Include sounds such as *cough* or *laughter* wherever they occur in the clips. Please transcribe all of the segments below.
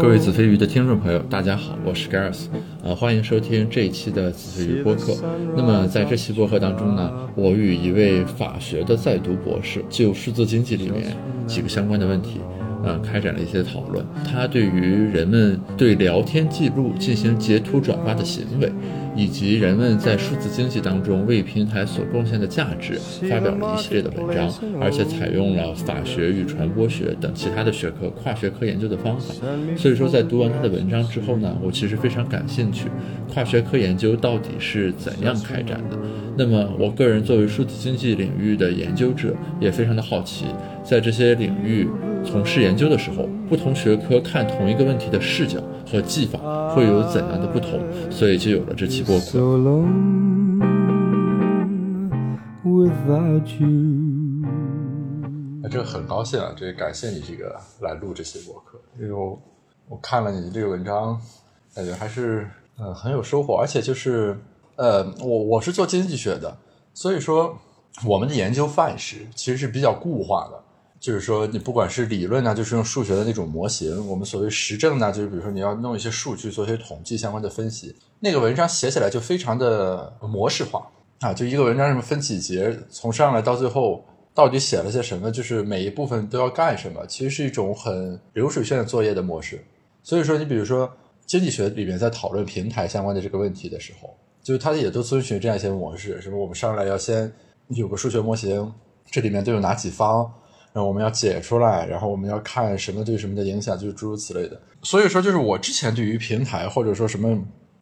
各位子非鱼的听众朋友，大家好，我是 Gareth，呃，欢迎收听这一期的子非鱼播客。那么在这期播客当中呢，我与一位法学的在读博士就数字经济里面几个相关的问题。呃，开展了一些讨论。他对于人们对聊天记录进行截图转发的行为，以及人们在数字经济当中为平台所贡献的价值，发表了一系列的文章，而且采用了法学与传播学等其他的学科跨学科研究的方法。所以说，在读完他的文章之后呢，我其实非常感兴趣，跨学科研究到底是怎样开展的。那么，我个人作为数字经济领域的研究者，也非常的好奇，在这些领域。从事研究的时候，不同学科看同一个问题的视角和技法会有怎样的不同？所以就有了这期播客。啊，这个很高兴啊！这个感谢你这个来录这些播客，因为我我看了你这个文章，感觉还是呃很有收获，而且就是呃我我是做经济学的，所以说我们的研究范式其实是比较固化的。就是说，你不管是理论呢，就是用数学的那种模型；我们所谓实证呢，就是比如说你要弄一些数据，做一些统计相关的分析。那个文章写起来就非常的模式化啊，就一个文章什么分几节，从上来到最后到底写了些什么，就是每一部分都要干什么，其实是一种很流水线的作业的模式。所以说，你比如说经济学里面在讨论平台相关的这个问题的时候，就是它也都遵循这样一些模式，什么我们上来要先有个数学模型，这里面都有哪几方。那我们要解出来，然后我们要看什么对什么的影响，就是诸如此类的。所以说，就是我之前对于平台或者说什么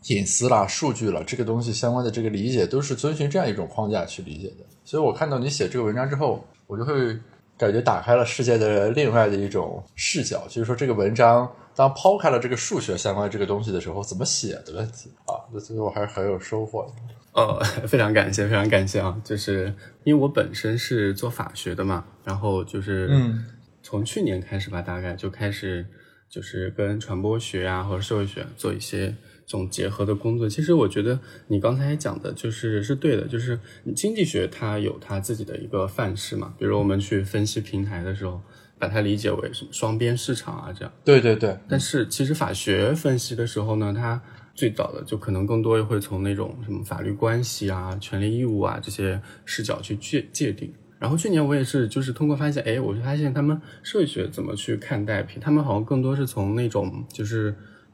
隐私啦、数据了这个东西相关的这个理解，都是遵循这样一种框架去理解的。所以我看到你写这个文章之后，我就会感觉打开了世界的另外的一种视角，就是说这个文章当抛开了这个数学相关这个东西的时候，怎么写的问题啊？那最后还是很有收获的。哦，非常感谢，非常感谢啊！就是因为我本身是做法学的嘛，然后就是嗯，从去年开始吧，大概就开始就是跟传播学啊或者社会学做一些这种结合的工作。其实我觉得你刚才讲的就是是对的，就是经济学它有它自己的一个范式嘛，比如我们去分析平台的时候，把它理解为什么双边市场啊这样。对对对。但是其实法学分析的时候呢，它最早的就可能更多会从那种什么法律关系啊、权利义务啊这些视角去界界定。然后去年我也是，就是通过发现，哎，我就发现他们社会学怎么去看待平，他们好像更多是从那种就是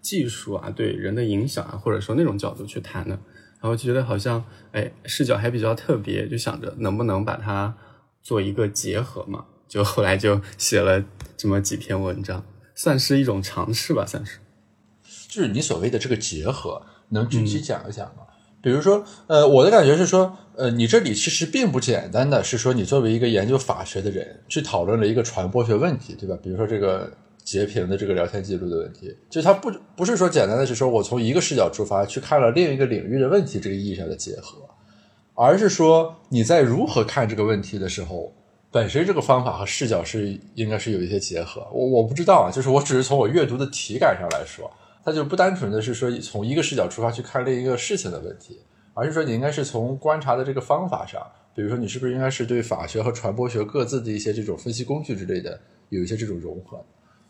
技术啊对人的影响啊，或者说那种角度去谈的。然后就觉得好像，哎，视角还比较特别，就想着能不能把它做一个结合嘛。就后来就写了这么几篇文章，*laughs* 算是一种尝试吧，算是。就是你所谓的这个结合，能具体讲一讲吗？比如说，呃，我的感觉是说，呃，你这里其实并不简单的是说，你作为一个研究法学的人，去讨论了一个传播学问题，对吧？比如说这个截屏的这个聊天记录的问题，就它不不是说简单的是说我从一个视角出发去看了另一个领域的问题这个意义上的结合，而是说你在如何看这个问题的时候，本身这个方法和视角是应该是有一些结合。我我不知道啊，就是我只是从我阅读的体感上来说。它就不单纯的是说从一个视角出发去看另一个事情的问题，而是说你应该是从观察的这个方法上，比如说你是不是应该是对法学和传播学各自的一些这种分析工具之类的有一些这种融合。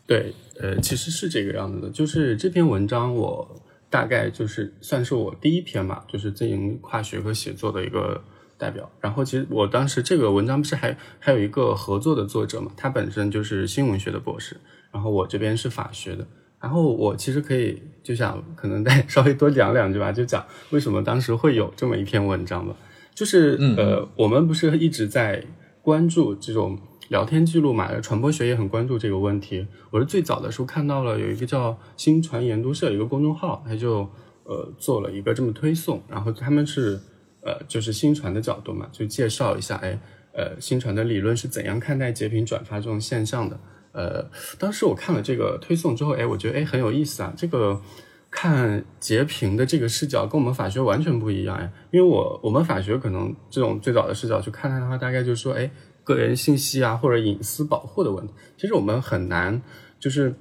对，呃，其实是这个样子的，就是这篇文章我大概就是算是我第一篇嘛，就是经营跨学科写作的一个代表。然后其实我当时这个文章不是还还有一个合作的作者嘛，他本身就是新闻学的博士，然后我这边是法学的。然后我其实可以就想可能再 *laughs* 稍微多讲两句吧，就讲为什么当时会有这么一篇文章吧。就是呃，我们不是一直在关注这种聊天记录嘛，传播学也很关注这个问题。我是最早的时候看到了有一个叫新传研读社一个公众号，他就呃做了一个这么推送，然后他们是呃就是新传的角度嘛，就介绍一下哎呃新传的理论是怎样看待截屏转发这种现象的。呃，当时我看了这个推送之后，哎，我觉得哎很有意思啊。这个看截屏的这个视角跟我们法学完全不一样哎。因为我我们法学可能这种最早的视角去看它的话，大概就是说，哎，个人信息啊或者隐私保护的问题。其实我们很难，就是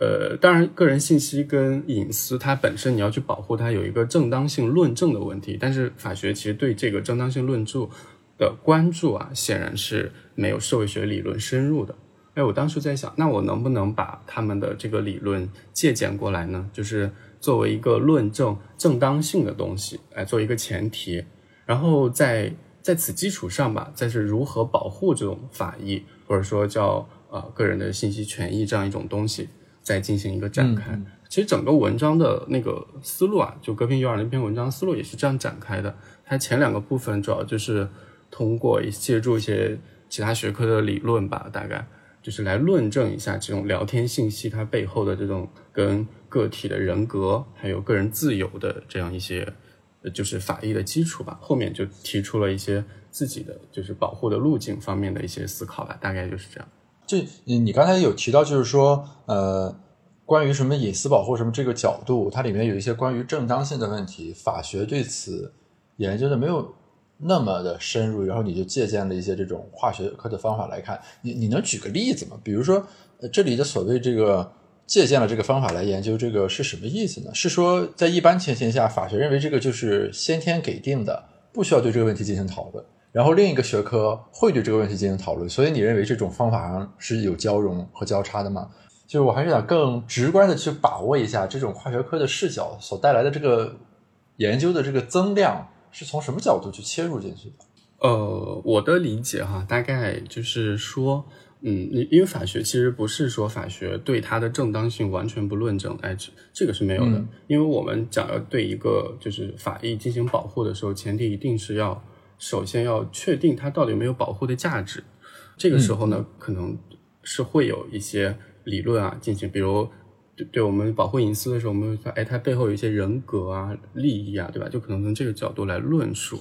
呃，当然个人信息跟隐私它本身你要去保护它，有一个正当性论证的问题。但是法学其实对这个正当性论著的关注啊，显然是没有社会学理论深入的。哎，我当时在想，那我能不能把他们的这个理论借鉴过来呢？就是作为一个论证正当性的东西，来做一个前提，然后在在此基础上吧，再是如何保护这种法益，或者说叫呃个人的信息权益这样一种东西，再进行一个展开。其实整个文章的那个思路啊，就隔屏有耳那篇文章思路也是这样展开的。它前两个部分主要就是通过借助一些其他学科的理论吧，大概。就是来论证一下这种聊天信息它背后的这种跟个体的人格还有个人自由的这样一些，就是法医的基础吧。后面就提出了一些自己的就是保护的路径方面的一些思考吧，大概就是这样。就你你刚才有提到，就是说呃，关于什么隐私保护什么这个角度，它里面有一些关于正当性的问题，法学对此研究的没有。那么的深入，然后你就借鉴了一些这种化学科的方法来看，你你能举个例子吗？比如说，这里的所谓这个借鉴了这个方法来研究这个是什么意思呢？是说在一般情形下，法学认为这个就是先天给定的，不需要对这个问题进行讨论，然后另一个学科会对这个问题进行讨论，所以你认为这种方法上是有交融和交叉的吗？就是我还是想更直观的去把握一下这种跨学科的视角所带来的这个研究的这个增量。是从什么角度去切入进去的？呃，我的理解哈，大概就是说，嗯，因因为法学其实不是说法学对它的正当性完全不论证，哎，这这个是没有的。因为我们讲要对一个就是法益进行保护的时候，前提一定是要首先要确定它到底有没有保护的价值。这个时候呢，可能是会有一些理论啊进行，比如。对，对我们保护隐私的时候，我们会说，哎，它背后有一些人格啊、利益啊，对吧？就可能从这个角度来论述。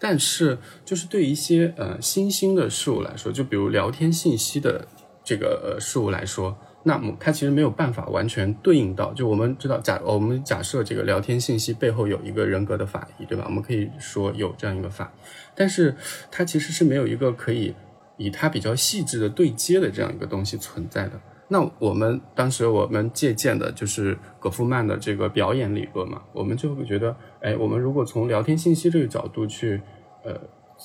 但是，就是对一些呃新兴的事物来说，就比如聊天信息的这个呃事物来说，那么它其实没有办法完全对应到。就我们知道，假我们假设这个聊天信息背后有一个人格的法医，对吧？我们可以说有这样一个法，但是它其实是没有一个可以以它比较细致的对接的这样一个东西存在的。那我们当时我们借鉴的就是葛夫曼的这个表演理论嘛，我们就会觉得，哎，我们如果从聊天信息这个角度去，呃，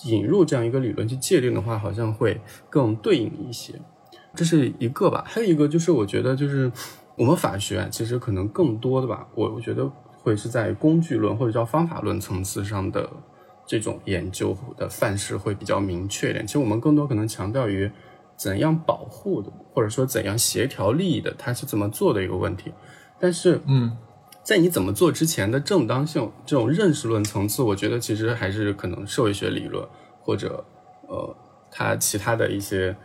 引入这样一个理论去界定的话，好像会更对应一些。这是一个吧，还有一个就是我觉得就是我们法学其实可能更多的吧，我我觉得会是在工具论或者叫方法论层次上的这种研究的范式会比较明确一点。其实我们更多可能强调于。怎样保护的，或者说怎样协调利益的，他是怎么做的一个问题。但是，嗯，在你怎么做之前的正当性这种认识论层次，我觉得其实还是可能社会学理论或者呃，它其他的一些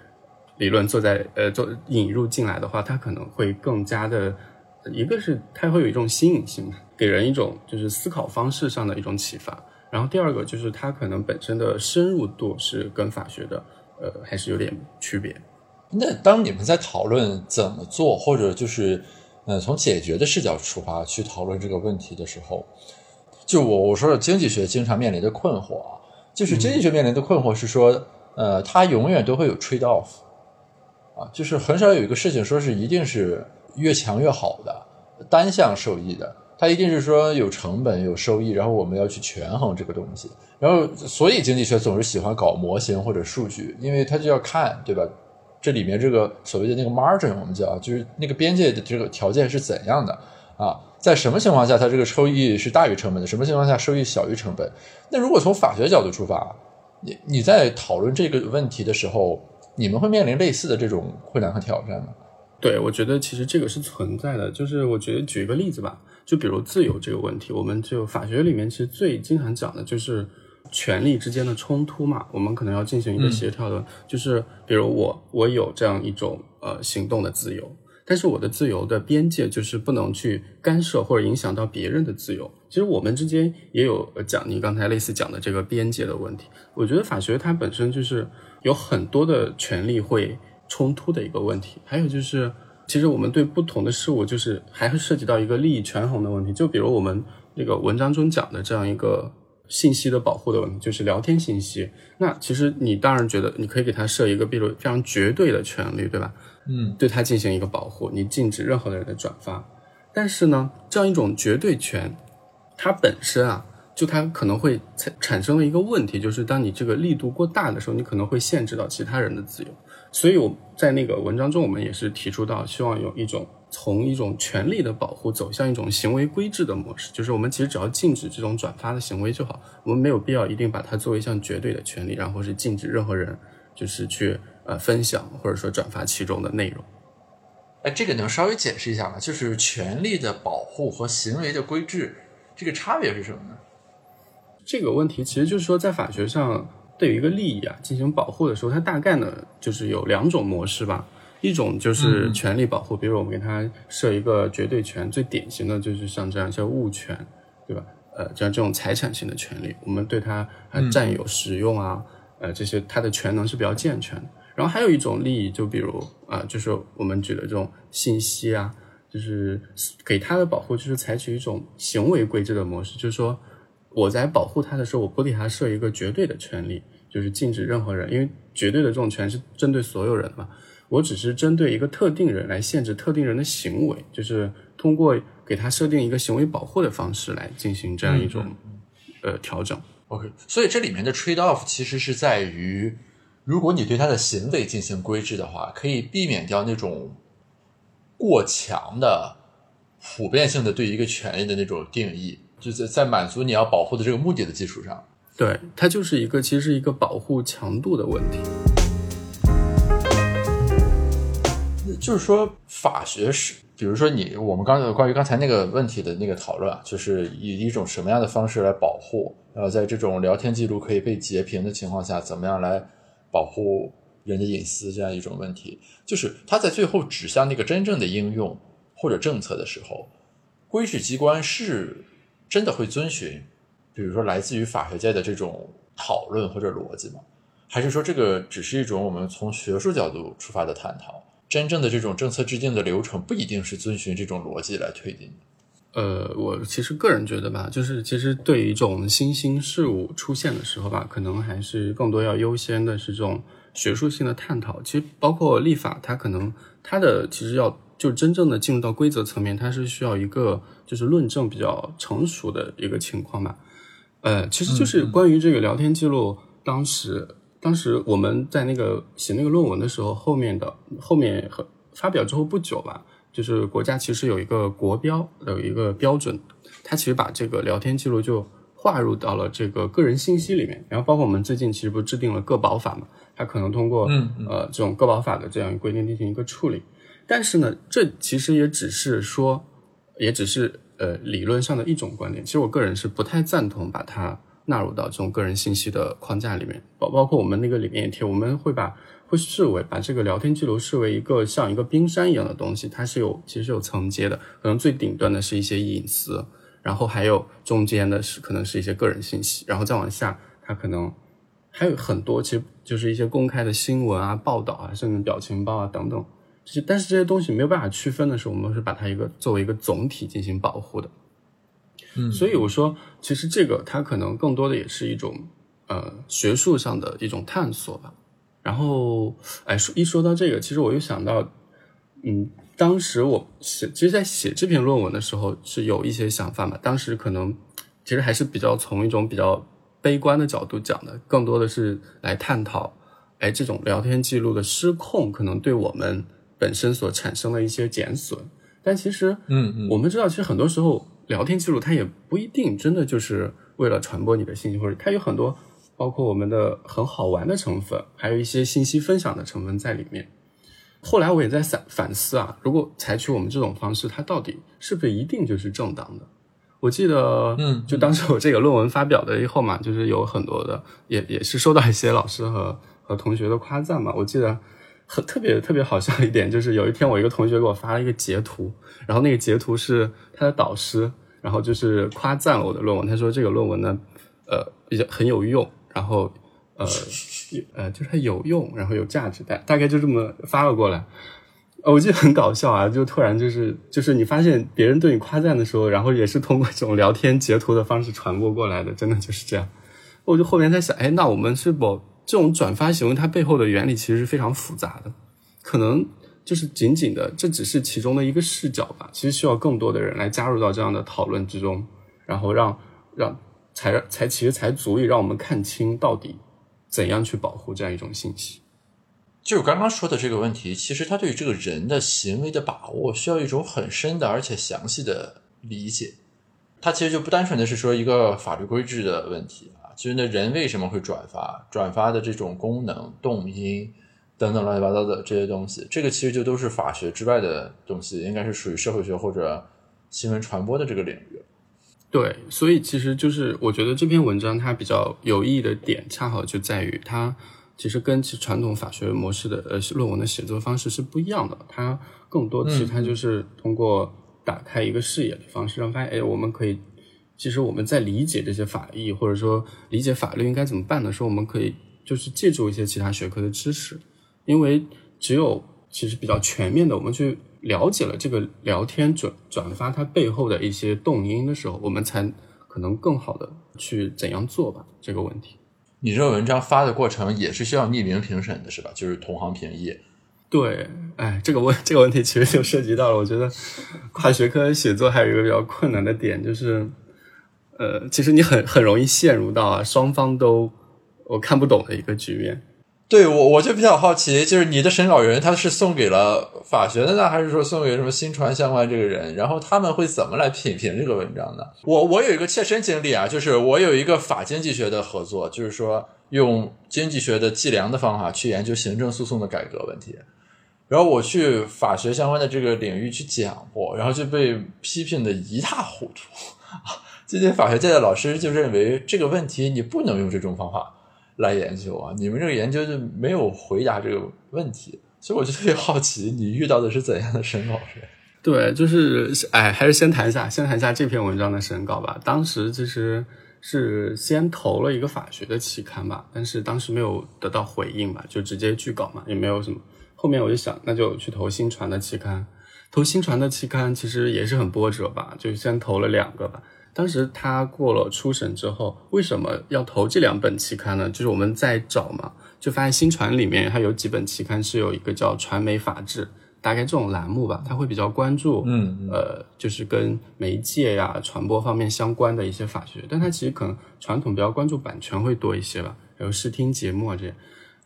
理论做在呃做引入进来的话，它可能会更加的，一个是它会有一种新颖性，给人一种就是思考方式上的一种启发。然后第二个就是它可能本身的深入度是跟法学的。呃，还是有点区别。那当你们在讨论怎么做，或者就是，呃，从解决的视角出发去讨论这个问题的时候，就我我说的经济学经常面临的困惑啊，就是经济学面临的困惑是说，呃，它永远都会有 trade off，啊，就是很少有一个事情说是一定是越强越好的，单向受益的。它一定是说有成本有收益，然后我们要去权衡这个东西，然后所以经济学总是喜欢搞模型或者数据，因为它就要看，对吧？这里面这个所谓的那个 margin，我们叫就是那个边界的这个条件是怎样的啊？在什么情况下它这个收益是大于成本的？什么情况下收益小于成本？那如果从法学角度出发，你你在讨论这个问题的时候，你们会面临类似的这种困难和挑战吗？对，我觉得其实这个是存在的，就是我觉得举一个例子吧。就比如自由这个问题，我们就法学里面其实最经常讲的就是权力之间的冲突嘛，我们可能要进行一个协调的，就是比如我我有这样一种呃行动的自由，但是我的自由的边界就是不能去干涉或者影响到别人的自由。其实我们之间也有讲你刚才类似讲的这个边界的问题，我觉得法学它本身就是有很多的权利会冲突的一个问题，还有就是。其实我们对不同的事物，就是还会涉及到一个利益权衡的问题。就比如我们那个文章中讲的这样一个信息的保护的问题，就是聊天信息。那其实你当然觉得你可以给他设一个，比如非常绝对的权利，对吧？嗯，对他进行一个保护，你禁止任何的人的转发。但是呢，这样一种绝对权，它本身啊，就它可能会产产生了一个问题，就是当你这个力度过大的时候，你可能会限制到其他人的自由。所以我在那个文章中，我们也是提出到，希望有一种从一种权利的保护走向一种行为规制的模式，就是我们其实只要禁止这种转发的行为就好，我们没有必要一定把它作为一项绝对的权利，然后是禁止任何人就是去呃分享或者说转发其中的内容。哎，这个能稍微解释一下吗？就是权利的保护和行为的规制，这个差别是什么呢？这个问题其实就是说，在法学上对于一个利益啊进行保护的时候，它大概呢就是有两种模式吧。一种就是权利保护，比如我们给它设一个绝对权，最典型的就是像这样叫物权，对吧？呃，像这种财产性的权利，我们对它占有、使用啊，呃，这些它的权能是比较健全的。然后还有一种利益，就比如啊，就是我们举的这种信息啊，就是给它的保护，就是采取一种行为规制的模式，就是说我在保护它的时候，我不给它设一个绝对的权利，就是禁止任何人，因为绝对的这种权是针对所有人嘛。我只是针对一个特定人来限制特定人的行为，就是通过给他设定一个行为保护的方式来进行这样一种呃调整。OK，所以这里面的 trade off 其实是在于，如果你对他的行为进行规制的话，可以避免掉那种过强的普遍性的对一个权利的那种定义，就是在满足你要保护的这个目的的基础上。对，它就是一个其实是一个保护强度的问题。就是说，法学是，比如说你我们刚才关于刚才那个问题的那个讨论，就是以一种什么样的方式来保护，然后在这种聊天记录可以被截屏的情况下，怎么样来保护人的隐私这样一种问题，就是他在最后指向那个真正的应用或者政策的时候，规制机关是真的会遵循，比如说来自于法学界的这种讨论或者逻辑吗？还是说这个只是一种我们从学术角度出发的探讨？真正的这种政策制定的流程不一定是遵循这种逻辑来推进的。呃，我其实个人觉得吧，就是其实对于一种新兴事物出现的时候吧，可能还是更多要优先的是这种学术性的探讨。其实包括立法，它可能它的其实要就真正的进入到规则层面，它是需要一个就是论证比较成熟的一个情况吧。呃，其实就是关于这个聊天记录，当时。当时我们在那个写那个论文的时候，后面的后面和发表之后不久吧，就是国家其实有一个国标，有一个标准，它其实把这个聊天记录就划入到了这个个人信息里面。然后包括我们最近其实不制定了个保法嘛，它可能通过呃这种个保法的这样规定进行一个处理。但是呢，这其实也只是说，也只是呃理论上的一种观点。其实我个人是不太赞同把它。纳入到这种个人信息的框架里面，包包括我们那个里面也贴，我们会把会视为把这个聊天记录视为一个像一个冰山一样的东西，它是有其实有层阶的，可能最顶端的是一些隐私，然后还有中间的是可能是一些个人信息，然后再往下，它可能还有很多，其实就是一些公开的新闻啊、报道啊，甚至表情包啊等等，这些但是这些东西没有办法区分的时候，我们是把它一个作为一个总体进行保护的。嗯，所以我说，其实这个它可能更多的也是一种呃学术上的一种探索吧。然后，哎，说一说到这个，其实我又想到，嗯，当时我写，其实，在写这篇论文的时候是有一些想法嘛。当时可能其实还是比较从一种比较悲观的角度讲的，更多的是来探讨，哎，这种聊天记录的失控可能对我们本身所产生的一些减损。但其实，嗯嗯，我们知道，其实很多时候。聊天记录它也不一定真的就是为了传播你的信息，或者它有很多包括我们的很好玩的成分，还有一些信息分享的成分在里面。后来我也在反反思啊，如果采取我们这种方式，它到底是不是一定就是正当的？我记得，嗯，就当时我这个论文发表的以后嘛，就是有很多的，也也是收到一些老师和和同学的夸赞嘛。我记得很特别特别好笑一点，就是有一天我一个同学给我发了一个截图，然后那个截图是他的导师。然后就是夸赞了我的论文，他说这个论文呢，呃，比较很有用，然后呃，呃，就是它有用，然后有价值，大大概就这么发了过来。我记得很搞笑啊，就突然就是就是你发现别人对你夸赞的时候，然后也是通过这种聊天截图的方式传播过来的，真的就是这样。我就后面在想，哎，那我们是否这种转发行为它背后的原理其实是非常复杂的，可能。就是仅仅的，这只是其中的一个视角吧。其实需要更多的人来加入到这样的讨论之中，然后让让才才其实才足以让我们看清到底怎样去保护这样一种信息。就我刚刚说的这个问题，其实他对于这个人的行为的把握，需要一种很深的而且详细的理解。它其实就不单纯的是说一个法律规制的问题啊，其实那人为什么会转发，转发的这种功能、动因等等乱七八糟的这些东西，这个其实就都是法学之外的东西，应该是属于社会学或者新闻传播的这个领域。对，所以其实就是我觉得这篇文章它比较有意义的点，恰好就在于它其实跟其传统法学模式的呃论文的写作方式是不一样的。它更多其实它就是通过打开一个视野的方式，让发现哎，我们可以其实我们在理解这些法义或者说理解法律应该怎么办的时候，我们可以就是借助一些其他学科的知识，因为只有其实比较全面的我们去。了解了这个聊天转转发它背后的一些动因的时候，我们才可能更好的去怎样做吧这个问题。你这个文章发的过程也是需要匿名评审的是吧？就是同行评议。对，哎，这个问这个问题其实就涉及到了，我觉得跨学科写作还有一个比较困难的点，就是呃，其实你很很容易陷入到啊双方都我看不懂的一个局面。对我我就比较好奇，就是你的审稿人他是送给了法学的呢，还是说送给什么新传相关这个人？然后他们会怎么来品评这个文章呢？我我有一个切身经历啊，就是我有一个法经济学的合作，就是说用经济学的计量的方法去研究行政诉讼的改革问题，然后我去法学相关的这个领域去讲过，然后就被批评的一塌糊涂。最近法学界的老师就认为这个问题你不能用这种方法。来研究啊！你们这个研究就没有回答这个问题，所以我就特别好奇，你遇到的是怎样的审稿人？对，就是哎，还是先谈一下，先谈一下这篇文章的审稿吧。当时其实是先投了一个法学的期刊吧，但是当时没有得到回应吧，就直接拒稿嘛，也没有什么。后面我就想，那就去投新传的期刊。投新传的期刊其实也是很波折吧，就先投了两个吧。当时他过了初审之后，为什么要投这两本期刊呢？就是我们在找嘛，就发现新传里面它有几本期刊是有一个叫传媒法制，大概这种栏目吧，他会比较关注，嗯，呃，就是跟媒介呀、传播方面相关的一些法学，但他其实可能传统比较关注版权会多一些吧，还有视听节目啊这些。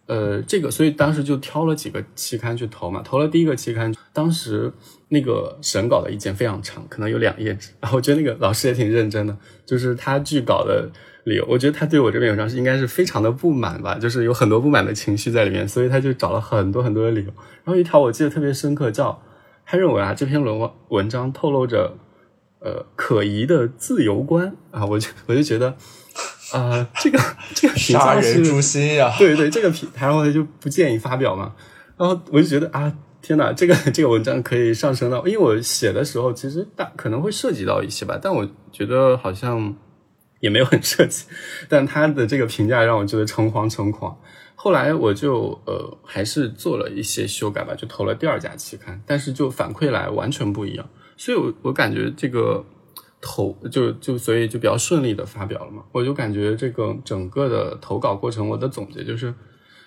呃，这个，所以当时就挑了几个期刊去投嘛。投了第一个期刊，当时那个审稿的意见非常长，可能有两页纸。然 *laughs* 后我觉得那个老师也挺认真的，就是他拒稿的理由，我觉得他对我这篇文章是应该是非常的不满吧，就是有很多不满的情绪在里面，所以他就找了很多很多的理由。然后一条我记得特别深刻，叫他认为啊这篇文文章透露着呃可疑的自由观啊，我就我就觉得。啊，*laughs* 这个这个评价是诛心呀！对对，这个评，然后他就不建议发表嘛。然后我就觉得啊，天哪，这个这个文章可以上升到，因为我写的时候其实大可能会涉及到一些吧，但我觉得好像也没有很涉及。但他的这个评价让我觉得诚惶诚恐。后来我就呃还是做了一些修改吧，就投了第二家期刊，但是就反馈来完全不一样。所以我我感觉这个。投就就所以就比较顺利的发表了嘛，我就感觉这个整个的投稿过程，我的总结就是，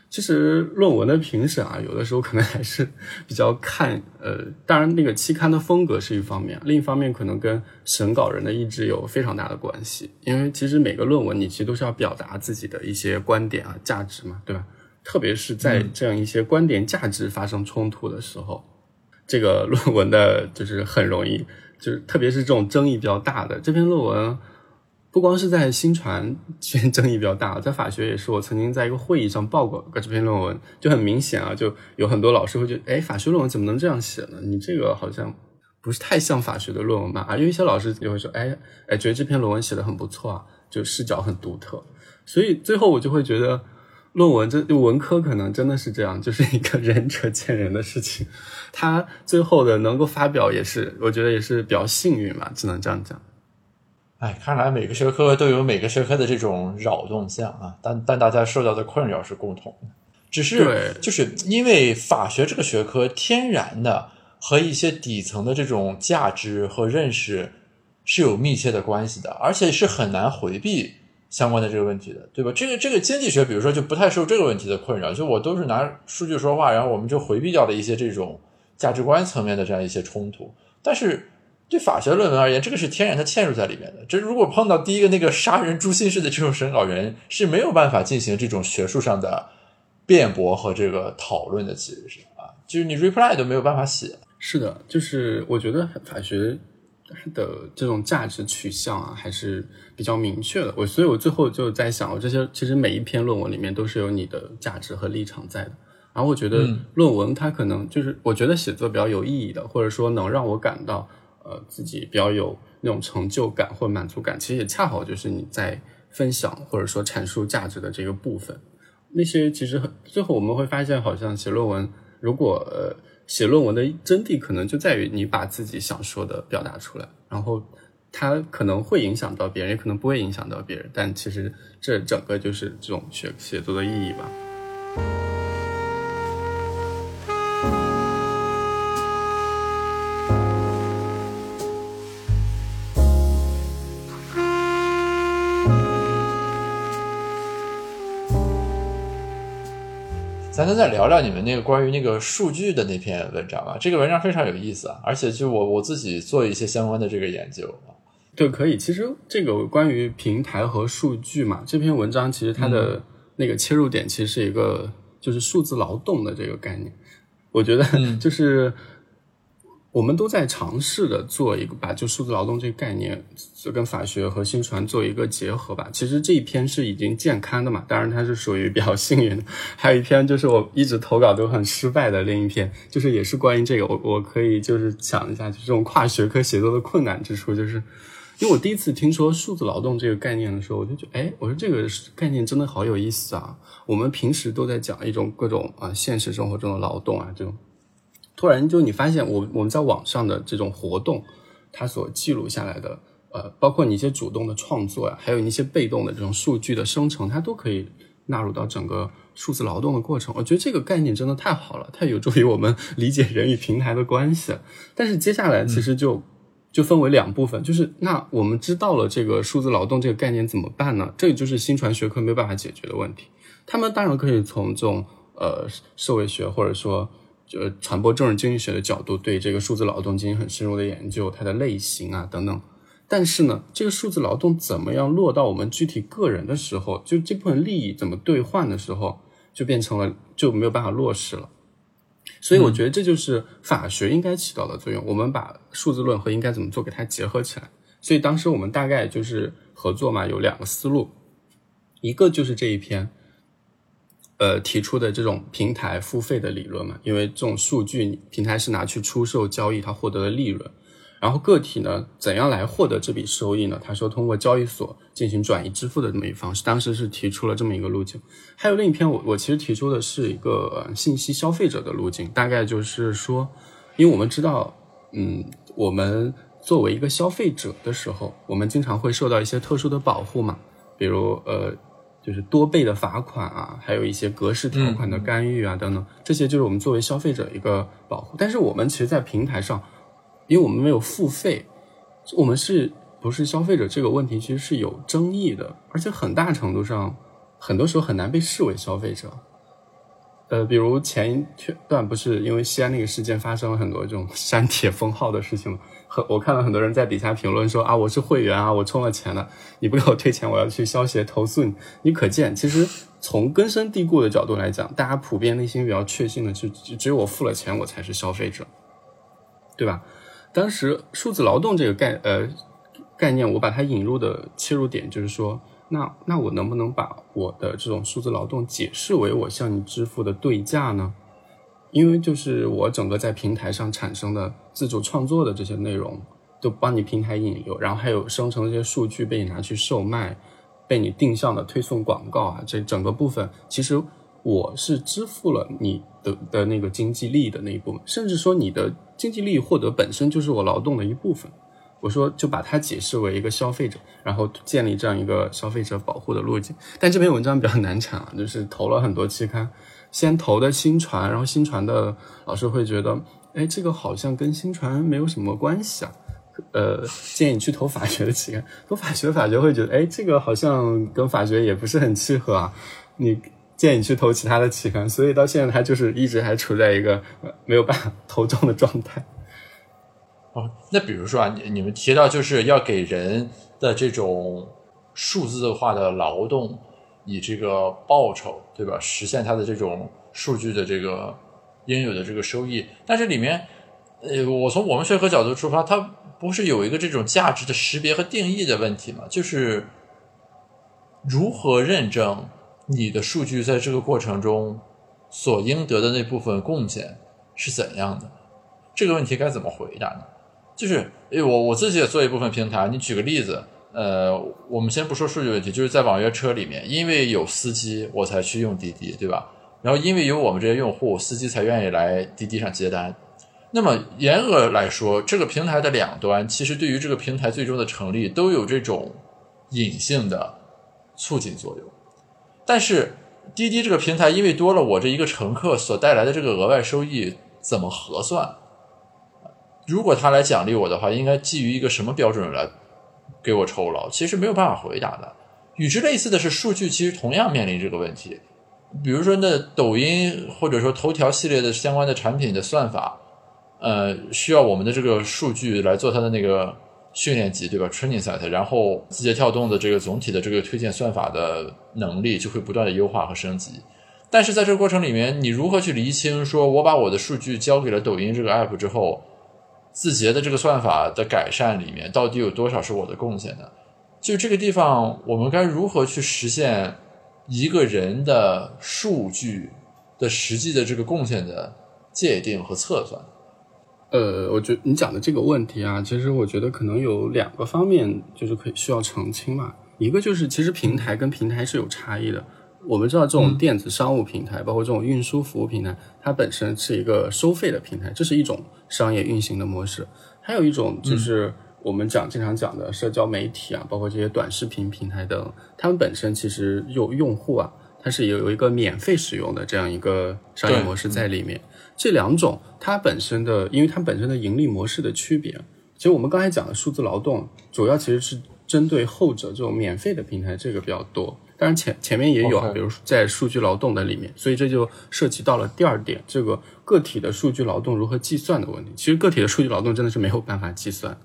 其实论文的评审啊，有的时候可能还是比较看呃，当然那个期刊的风格是一方面，另一方面可能跟审稿人的意志有非常大的关系，因为其实每个论文你其实都是要表达自己的一些观点啊、价值嘛，对吧？特别是在这样一些观点价值发生冲突的时候，这个论文的就是很容易。就是特别是这种争议比较大的这篇论文，不光是在新传圈争议比较大，在法学也是。我曾经在一个会议上报过这篇论文，就很明显啊，就有很多老师会觉得，哎，法学论文怎么能这样写呢？你这个好像不是太像法学的论文吧？啊，有一些老师就会说，哎哎，觉得这篇论文写的很不错啊，就视角很独特。所以最后我就会觉得。论文这文科可能真的是这样，就是一个仁者见仁的事情。他最后的能够发表，也是我觉得也是比较幸运吧，只能这样讲。哎，看来每个学科都有每个学科的这种扰动项啊，但但大家受到的困扰是共同的，只是就是因为法学这个学科天然的和一些底层的这种价值和认识是有密切的关系的，而且是很难回避。相关的这个问题的，对吧？这个这个经济学，比如说就不太受这个问题的困扰，就我都是拿数据说话，然后我们就回避掉了一些这种价值观层面的这样一些冲突。但是对法学论文而言，这个是天然的嵌入在里面的。这如果碰到第一个那个杀人诛心式的这种审稿人，是没有办法进行这种学术上的辩驳和这个讨论的，其实是啊，就是你 reply 都没有办法写。是的，就是我觉得法学的这种价值取向啊，还是比较明确的。我所以，我最后就在想，我这些其实每一篇论文里面都是有你的价值和立场在的。然后我觉得论文它可能就是，我觉得写作比较有意义的，或者说能让我感到呃自己比较有那种成就感或满足感，其实也恰好就是你在分享或者说阐述价值的这个部分。那些其实很最后我们会发现，好像写论文，如果呃写论文的真谛可能就在于你把自己想说的表达出来，然后它可能会影响到别人，也可能不会影响到别人，但其实这整个就是这种写写作的意义吧。再聊聊你们那个关于那个数据的那篇文章吧？这个文章非常有意思啊，而且就我我自己做一些相关的这个研究啊。对，可以。其实这个关于平台和数据嘛，这篇文章其实它的那个切入点其实是一个就是数字劳动的这个概念。我觉得就是。我们都在尝试的做一个，把就数字劳动这个概念，就跟法学和新传做一个结合吧。其实这一篇是已经健刊的嘛，当然它是属于比较幸运的。还有一篇就是我一直投稿都很失败的另一篇，就是也是关于这个。我我可以就是讲一下，就这种跨学科写作的困难之处，就是因为我第一次听说数字劳动这个概念的时候，我就觉得，哎，我说这个概念真的好有意思啊。我们平时都在讲一种各种啊现实生活中的劳动啊这种。突然就你发现，我我们在网上的这种活动，它所记录下来的，呃，包括你一些主动的创作呀，还有你一些被动的这种数据的生成，它都可以纳入到整个数字劳动的过程。我觉得这个概念真的太好了，太有助于我们理解人与平台的关系。但是接下来其实就就分为两部分，就是那我们知道了这个数字劳动这个概念怎么办呢？这个就是新传学科没有办法解决的问题。他们当然可以从这种呃社会学或者说。就传播政治经济学的角度，对这个数字劳动进行很深入的研究，它的类型啊等等。但是呢，这个数字劳动怎么样落到我们具体个人的时候，就这部分利益怎么兑换的时候，就变成了就没有办法落实了。所以我觉得这就是法学应该起到的作用。我们把数字论和应该怎么做给它结合起来。所以当时我们大概就是合作嘛，有两个思路，一个就是这一篇。呃，提出的这种平台付费的理论嘛，因为这种数据平台是拿去出售交易，它获得的利润，然后个体呢，怎样来获得这笔收益呢？他说通过交易所进行转移支付的这么一方式，当时是提出了这么一个路径。还有另一篇，我我其实提出的是一个信息消费者的路径，大概就是说，因为我们知道，嗯，我们作为一个消费者的时候，我们经常会受到一些特殊的保护嘛，比如呃。就是多倍的罚款啊，还有一些格式条款的干预啊，等等，这些就是我们作为消费者一个保护。但是我们其实，在平台上，因为我们没有付费，我们是不是消费者这个问题其实是有争议的，而且很大程度上，很多时候很难被视为消费者。呃，比如前一段不是因为西安那个事件发生了很多这种 *laughs* 删帖封号的事情吗？很，*laughs* 我看到很多人在底下评论说啊，我是会员啊，我充了钱了，你不给我退钱，我要去消协投诉你。你可见，其实从根深蒂固的角度来讲，大家普遍内心比较确信的就只有我付了钱，我才是消费者，对吧？当时数字劳动这个概呃概念，我把它引入的切入点就是说。那那我能不能把我的这种数字劳动解释为我向你支付的对价呢？因为就是我整个在平台上产生的自主创作的这些内容，都帮你平台引流，然后还有生成的这些数据被你拿去售卖，被你定向的推送广告啊，这整个部分其实我是支付了你的的那个经济利益的那一部分，甚至说你的经济利益获得本身就是我劳动的一部分。我说就把它解释为一个消费者，然后建立这样一个消费者保护的路径。但这篇文章比较难产啊，就是投了很多期刊，先投的新传，然后新传的老师会觉得，哎，这个好像跟新传没有什么关系啊，呃，建议你去投法学的期刊。投法学，法学会觉得，哎，这个好像跟法学也不是很契合啊，你建议你去投其他的期刊。所以到现在，他就是一直还处在一个没有办法投中的状态。哦，那比如说啊，你你们提到就是要给人的这种数字化的劳动，以这个报酬，对吧？实现它的这种数据的这个应有的这个收益。但是里面，呃，我从我们学科角度出发，它不是有一个这种价值的识别和定义的问题吗？就是如何认证你的数据在这个过程中所应得的那部分贡献是怎样的？这个问题该怎么回答呢？就是诶，我我自己也做一部分平台。你举个例子，呃，我们先不说数据问题，就是在网约车里面，因为有司机，我才去用滴滴，对吧？然后因为有我们这些用户，司机才愿意来滴滴上接单。那么严格来说，这个平台的两端，其实对于这个平台最终的成立，都有这种隐性的促进作用。但是滴滴这个平台，因为多了我这一个乘客所带来的这个额外收益，怎么核算？如果他来奖励我的话，应该基于一个什么标准来给我酬劳？其实没有办法回答的。与之类似的是，数据其实同样面临这个问题。比如说，那抖音或者说头条系列的相关的产品的算法，呃，需要我们的这个数据来做它的那个训练集，对吧？training set，然后字节跳动的这个总体的这个推荐算法的能力就会不断的优化和升级。但是在这个过程里面，你如何去厘清，说我把我的数据交给了抖音这个 app 之后？字节的这个算法的改善里面，到底有多少是我的贡献呢？就这个地方，我们该如何去实现一个人的数据的实际的这个贡献的界定和测算？呃，我觉得你讲的这个问题啊，其实我觉得可能有两个方面，就是可以需要澄清嘛。一个就是，其实平台跟平台是有差异的。我们知道，这种电子商务平台，包括这种运输服务平台，它本身是一个收费的平台，这是一种商业运行的模式。还有一种就是我们讲经常讲的社交媒体啊，包括这些短视频平台等，它们本身其实有用户啊，它是有有一个免费使用的这样一个商业模式在里面。这两种它本身的，因为它本身的盈利模式的区别，其实我们刚才讲的数字劳动，主要其实是针对后者这种免费的平台，这个比较多。当然前前面也有啊，比如在数据劳动的里面，所以这就涉及到了第二点，这个个体的数据劳动如何计算的问题。其实个体的数据劳动真的是没有办法计算，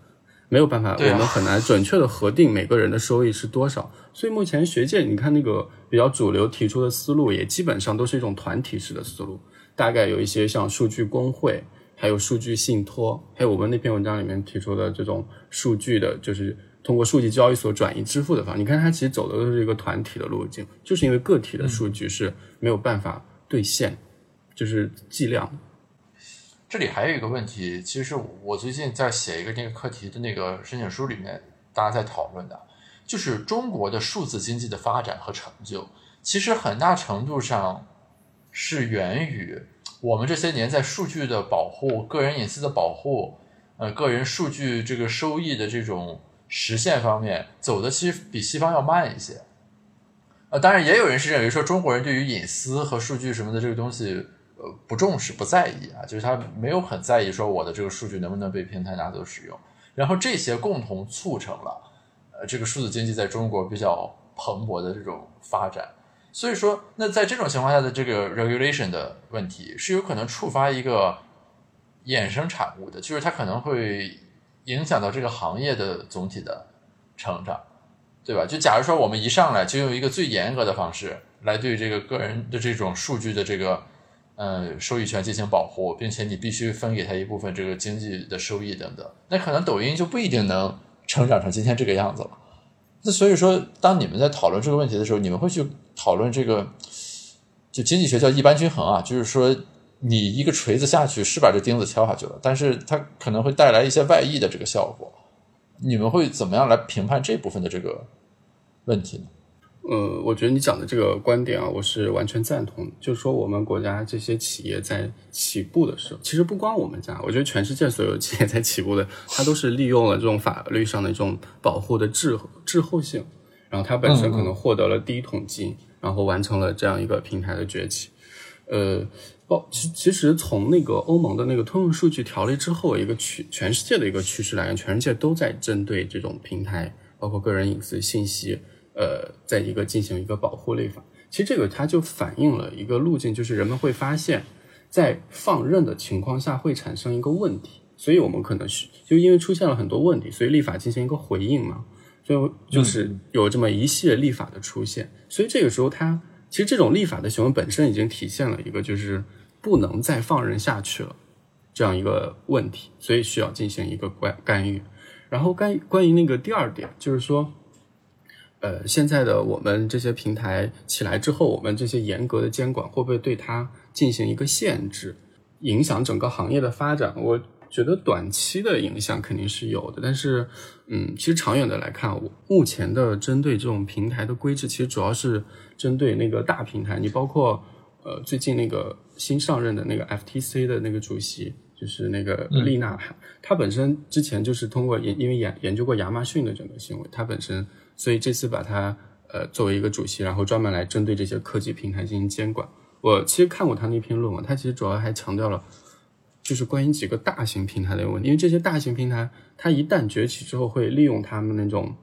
没有办法，我们很难准确的核定每个人的收益是多少。所以目前学界你看那个比较主流提出的思路，也基本上都是一种团体式的思路，大概有一些像数据工会，还有数据信托，还有我们那篇文章里面提出的这种数据的，就是。通过数据交易所转移支付的方，你看它其实走的都是一个团体的路径，就是因为个体的数据是没有办法兑现，就是计量。这里还有一个问题，其实我最近在写一个那个课题的那个申请书里面，大家在讨论的，就是中国的数字经济的发展和成就，其实很大程度上是源于我们这些年在数据的保护、个人隐私的保护、呃个人数据这个收益的这种。实现方面走的其实比西方要慢一些，呃，当然也有人是认为说中国人对于隐私和数据什么的这个东西，呃，不重视不在意啊，就是他没有很在意说我的这个数据能不能被平台拿走使用，然后这些共同促成了，呃，这个数字经济在中国比较蓬勃的这种发展。所以说，那在这种情况下的这个 regulation 的问题是有可能触发一个衍生产物的，就是它可能会。影响到这个行业的总体的成长，对吧？就假如说我们一上来就用一个最严格的方式来对这个个人的这种数据的这个呃收益权进行保护，并且你必须分给他一部分这个经济的收益等等，那可能抖音就不一定能成长成今天这个样子了。那所以说，当你们在讨论这个问题的时候，你们会去讨论这个，就经济学叫一般均衡啊，就是说。你一个锤子下去是把这钉子敲下去了，但是它可能会带来一些外溢的这个效果。你们会怎么样来评判这部分的这个问题呢？呃，我觉得你讲的这个观点啊，我是完全赞同。就是说，我们国家这些企业在起步的时候，其实不光我们家，我觉得全世界所有企业在起步的，它都是利用了这种法律上的一种保护的滞滞后性，然后它本身可能获得了第一桶金，然后完成了这样一个平台的崛起。呃。其其实从那个欧盟的那个通用数据条例之后，一个趋全世界的一个趋势来看，全世界都在针对这种平台，包括个人隐私信息，呃，在一个进行一个保护立法。其实这个它就反映了一个路径，就是人们会发现，在放任的情况下会产生一个问题，所以我们可能是就因为出现了很多问题，所以立法进行一个回应嘛。就就是有这么一系列立法的出现。所以这个时候，它其实这种立法的行为本身已经体现了一个就是不能再放任下去了这样一个问题，所以需要进行一个干干预。然后干关于那个第二点，就是说。呃，现在的我们这些平台起来之后，我们这些严格的监管会不会对它进行一个限制，影响整个行业的发展？我觉得短期的影响肯定是有的，但是，嗯，其实长远的来看，我目前的针对这种平台的规制，其实主要是针对那个大平台。你包括呃，最近那个新上任的那个 FTC 的那个主席，就是那个丽娜，她本身之前就是通过研，因为研研究过亚马逊的整个行为，她本身。所以这次把她呃作为一个主席，然后专门来针对这些科技平台进行监管。我其实看过他那篇论文，他其实主要还强调了，就是关于几个大型平台的问题。因为这些大型平台，它一旦崛起之后，会利用他们那种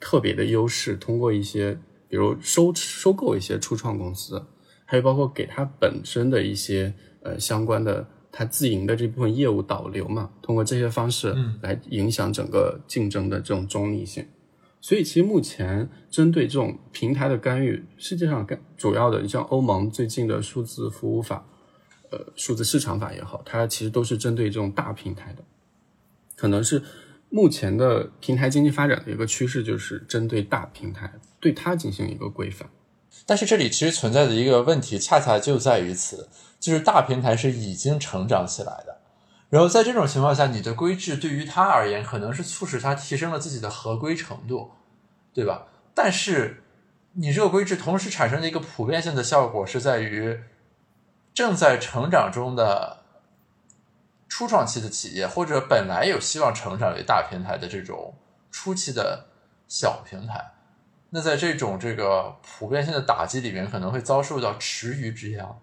特别的优势，通过一些比如收收购一些初创公司，还有包括给他本身的一些呃相关的他自营的这部分业务导流嘛，通过这些方式来影响整个竞争的这种中立性。所以，其实目前针对这种平台的干预，世界上干主要的，你像欧盟最近的数字服务法，呃，数字市场法也好，它其实都是针对这种大平台的。可能是目前的平台经济发展的一个趋势，就是针对大平台，对它进行一个规范。但是这里其实存在的一个问题，恰恰就在于此，就是大平台是已经成长起来的。然后在这种情况下，你的规制对于它而言，可能是促使它提升了自己的合规程度，对吧？但是你这个规制同时产生的一个普遍性的效果，是在于正在成长中的初创期的企业，或者本来有希望成长为大平台的这种初期的小平台，那在这种这个普遍性的打击里面，可能会遭受到池鱼之殃。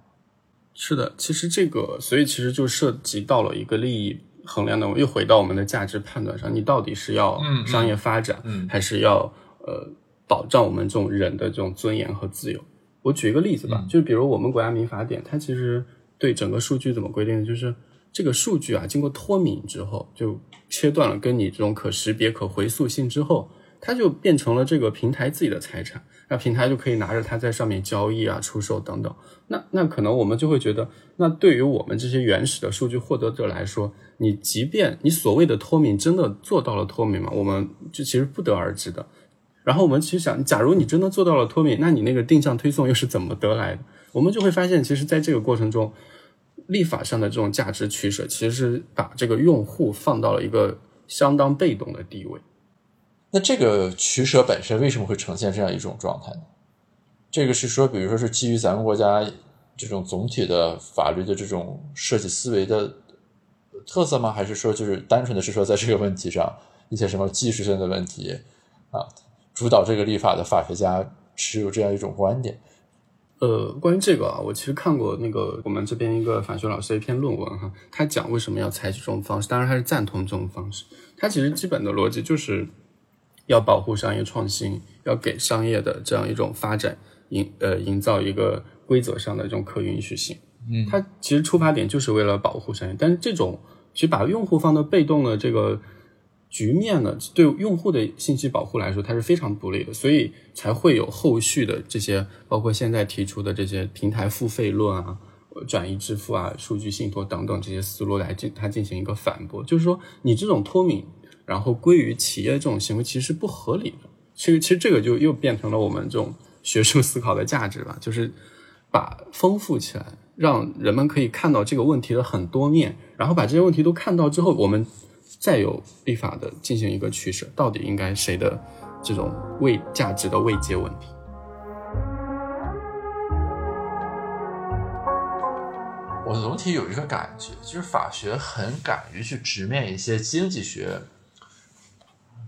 是的，其实这个，所以其实就涉及到了一个利益衡量的，又回到我们的价值判断上，你到底是要商业发展，还是要呃保障我们这种人的这种尊严和自由？我举一个例子吧，就是比如我们国家民法典，它其实对整个数据怎么规定的？就是这个数据啊，经过脱敏之后，就切断了跟你这种可识别、可回溯性之后。它就变成了这个平台自己的财产，那平台就可以拿着它在上面交易啊、出售等等。那那可能我们就会觉得，那对于我们这些原始的数据获得者来说，你即便你所谓的脱敏真的做到了脱敏吗？我们就其实不得而知的。然后我们其实想，假如你真的做到了脱敏，那你那个定向推送又是怎么得来的？我们就会发现，其实在这个过程中，立法上的这种价值取舍，其实是把这个用户放到了一个相当被动的地位。那这个取舍本身为什么会呈现这样一种状态呢？这个是说，比如说是基于咱们国家这种总体的法律的这种设计思维的特色吗？还是说就是单纯的是说在这个问题上一些什么技术性的问题啊，主导这个立法的法学家持有这样一种观点？呃，关于这个啊，我其实看过那个我们这边一个法学老师的一篇论文哈，他讲为什么要采取这种方式，当然他是赞同这种方式，他其实基本的逻辑就是。要保护商业创新，要给商业的这样一种发展营呃营造一个规则上的这种可允许性。嗯，它其实出发点就是为了保护商业，但是这种其实把用户放到被动的这个局面呢，对用户的信息保护来说，它是非常不利的，所以才会有后续的这些，包括现在提出的这些平台付费论啊、转移支付啊、数据信托等等这些思路来进它进行一个反驳，就是说你这种脱敏。然后归于企业这种行为其实是不合理的。其实，其实这个就又变成了我们这种学术思考的价值吧，就是把丰富起来，让人们可以看到这个问题的很多面，然后把这些问题都看到之后，我们再有立法的进行一个取舍，到底应该谁的这种位价值的位阶问题。我总体有一个感觉，就是法学很敢于去直面一些经济学。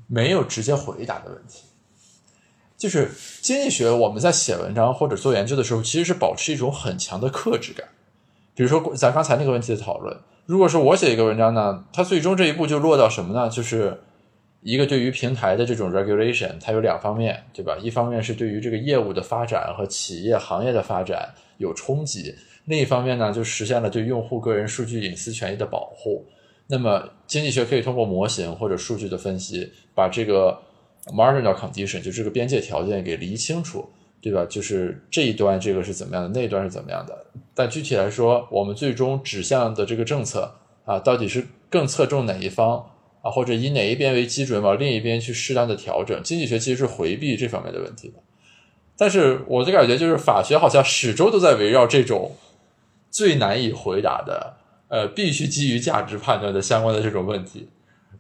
没有直接回答的问题，就是经济学。我们在写文章或者做研究的时候，其实是保持一种很强的克制感。比如说，咱刚才那个问题的讨论，如果说我写一个文章呢，它最终这一步就落到什么呢？就是一个对于平台的这种 regulation，它有两方面，对吧？一方面是对于这个业务的发展和企业行业的发展有冲击，另一方面呢，就实现了对用户个人数据隐私权益的保护。那么，经济学可以通过模型或者数据的分析，把这个 marginal condition，就这个边界条件给理清楚，对吧？就是这一端这个是怎么样的，那一端是怎么样的。但具体来说，我们最终指向的这个政策啊，到底是更侧重哪一方啊，或者以哪一边为基准往另一边去适当的调整？经济学其实是回避这方面的问题的。但是我的感觉就是法学好像始终都在围绕这种最难以回答的，呃，必须基于价值判断的相关的这种问题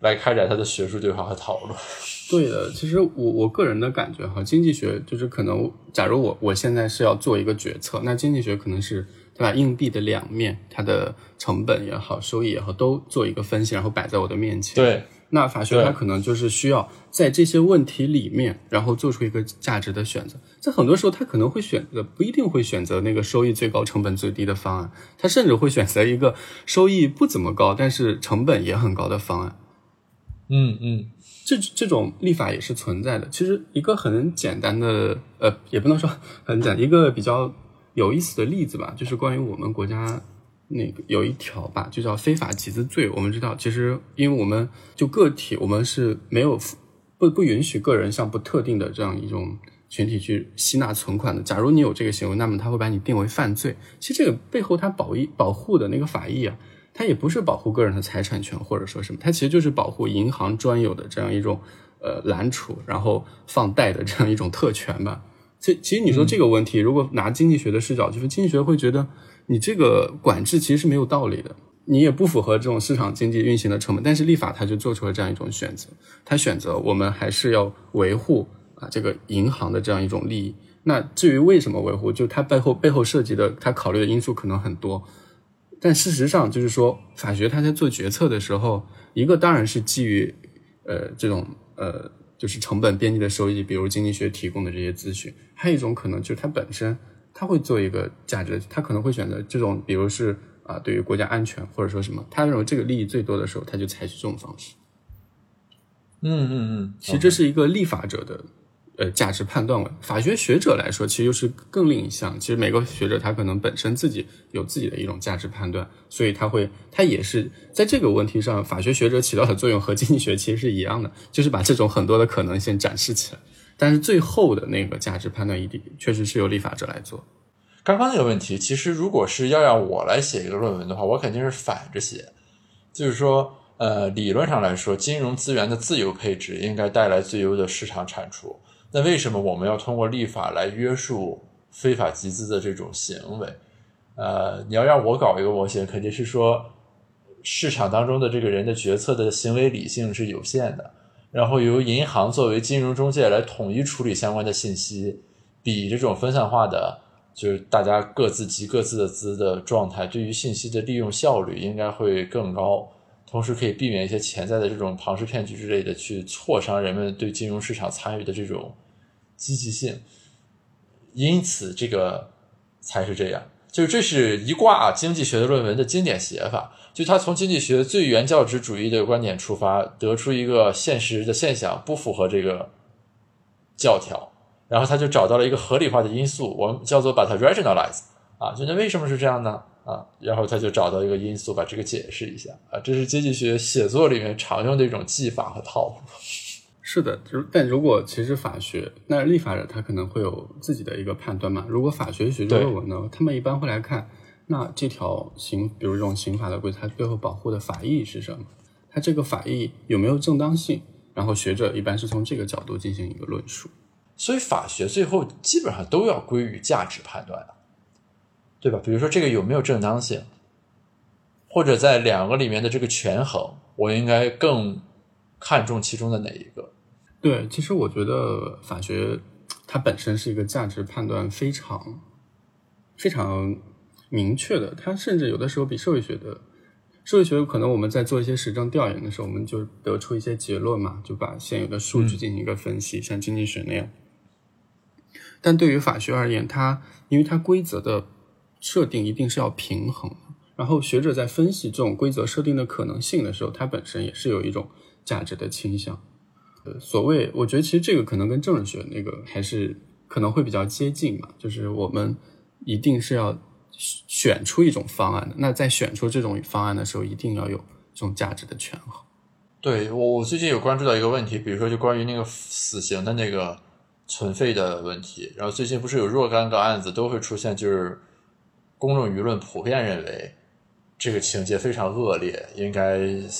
来开展它的学术对话和讨论。*laughs* 对的，其实我我个人的感觉哈，经济学就是可能，假如我我现在是要做一个决策，那经济学可能是对吧？硬币的两面，它的成本也好，收益也好，都做一个分析，然后摆在我的面前。对。那法学它可能就是需要在这些问题里面，然后做出一个价值的选择。在很多时候，他可能会选择不一定会选择那个收益最高、成本最低的方案，他甚至会选择一个收益不怎么高，但是成本也很高的方案。嗯嗯，这这种立法也是存在的。其实一个很简单的，呃，也不能说很简，一个比较有意思的例子吧，就是关于我们国家。那个有一条吧，就叫非法集资罪。我们知道，其实因为我们就个体，我们是没有不不允许个人向不特定的这样一种群体去吸纳存款的。假如你有这个行为，那么他会把你定为犯罪。其实这个背后它保益保护的那个法益啊，它也不是保护个人的财产权或者说什么，它其实就是保护银行专有的这样一种呃揽储然后放贷的这样一种特权吧。其其实你说这个问题，如果拿经济学的视角，就是经济学会觉得。你这个管制其实是没有道理的，你也不符合这种市场经济运行的成本。但是立法它就做出了这样一种选择，它选择我们还是要维护啊这个银行的这样一种利益。那至于为什么维护，就它背后背后涉及的它考虑的因素可能很多。但事实上就是说，法学它在做决策的时候，一个当然是基于呃这种呃就是成本边际的收益，比如经济学提供的这些资讯，还有一种可能就是它本身。他会做一个价值，他可能会选择这种，比如是啊，对于国家安全或者说什么，他认为这个利益最多的时候，他就采取这种方式。嗯嗯嗯，其实这是一个立法者的呃价值判断问法学学者来说，其实又是更另一项。其实每个学者他可能本身自己有自己的一种价值判断，所以他会他也是在这个问题上，法学学者起到的作用和经济学其实是一样的，就是把这种很多的可能性展示起来。但是最后的那个价值判断，一定确实是由立法者来做。刚刚那个问题，其实如果是要让我来写一个论文的话，我肯定是反着写。就是说，呃，理论上来说，金融资源的自由配置应该带来最优的市场产出。那为什么我们要通过立法来约束非法集资的这种行为？呃，你要让我搞一个模型，肯定是说市场当中的这个人的决策的行为理性是有限的。然后由银行作为金融中介来统一处理相关的信息，比这种分散化的，就是大家各自集各自的资的状态，对于信息的利用效率应该会更高，同时可以避免一些潜在的这种庞氏骗局之类的，去挫伤人们对金融市场参与的这种积极性。因此，这个才是这样。就是这是一挂经济学的论文的经典写法，就他从经济学最原教旨主义的观点出发，得出一个现实的现象不符合这个教条，然后他就找到了一个合理化的因素，我们叫做把它 rationalize 啊，就那为什么是这样呢？啊，然后他就找到一个因素，把这个解释一下啊，这是经济学写作里面常用的一种技法和套路。是的，就但如果其实法学，那立法者他可能会有自己的一个判断嘛。如果法学学论文呢，他们一般会来看，那这条刑，比如这种刑法的规则，它背后保护的法益是什么？它这个法益有没有正当性？然后学者一般是从这个角度进行一个论述。所以法学最后基本上都要归于价值判断的，对吧？比如说这个有没有正当性，或者在两个里面的这个权衡，我应该更看重其中的哪一个？对，其实我觉得法学它本身是一个价值判断非常非常明确的，它甚至有的时候比社会学的社会学可能我们在做一些实证调研的时候，我们就得出一些结论嘛，就把现有的数据进行一个分析，像经济学那样。但对于法学而言，它因为它规则的设定一定是要平衡，然后学者在分析这种规则设定的可能性的时候，它本身也是有一种价值的倾向。呃所谓，我觉得其实这个可能跟政治学那个还是可能会比较接近嘛，就是我们一定是要选出一种方案的。那在选出这种方案的时候，一定要有这种价值的权衡。对我，我最近有关注到一个问题，比如说就关于那个死刑的那个存废的问题。然后最近不是有若干个案子都会出现，就是公众舆论普遍认为这个情节非常恶劣，应该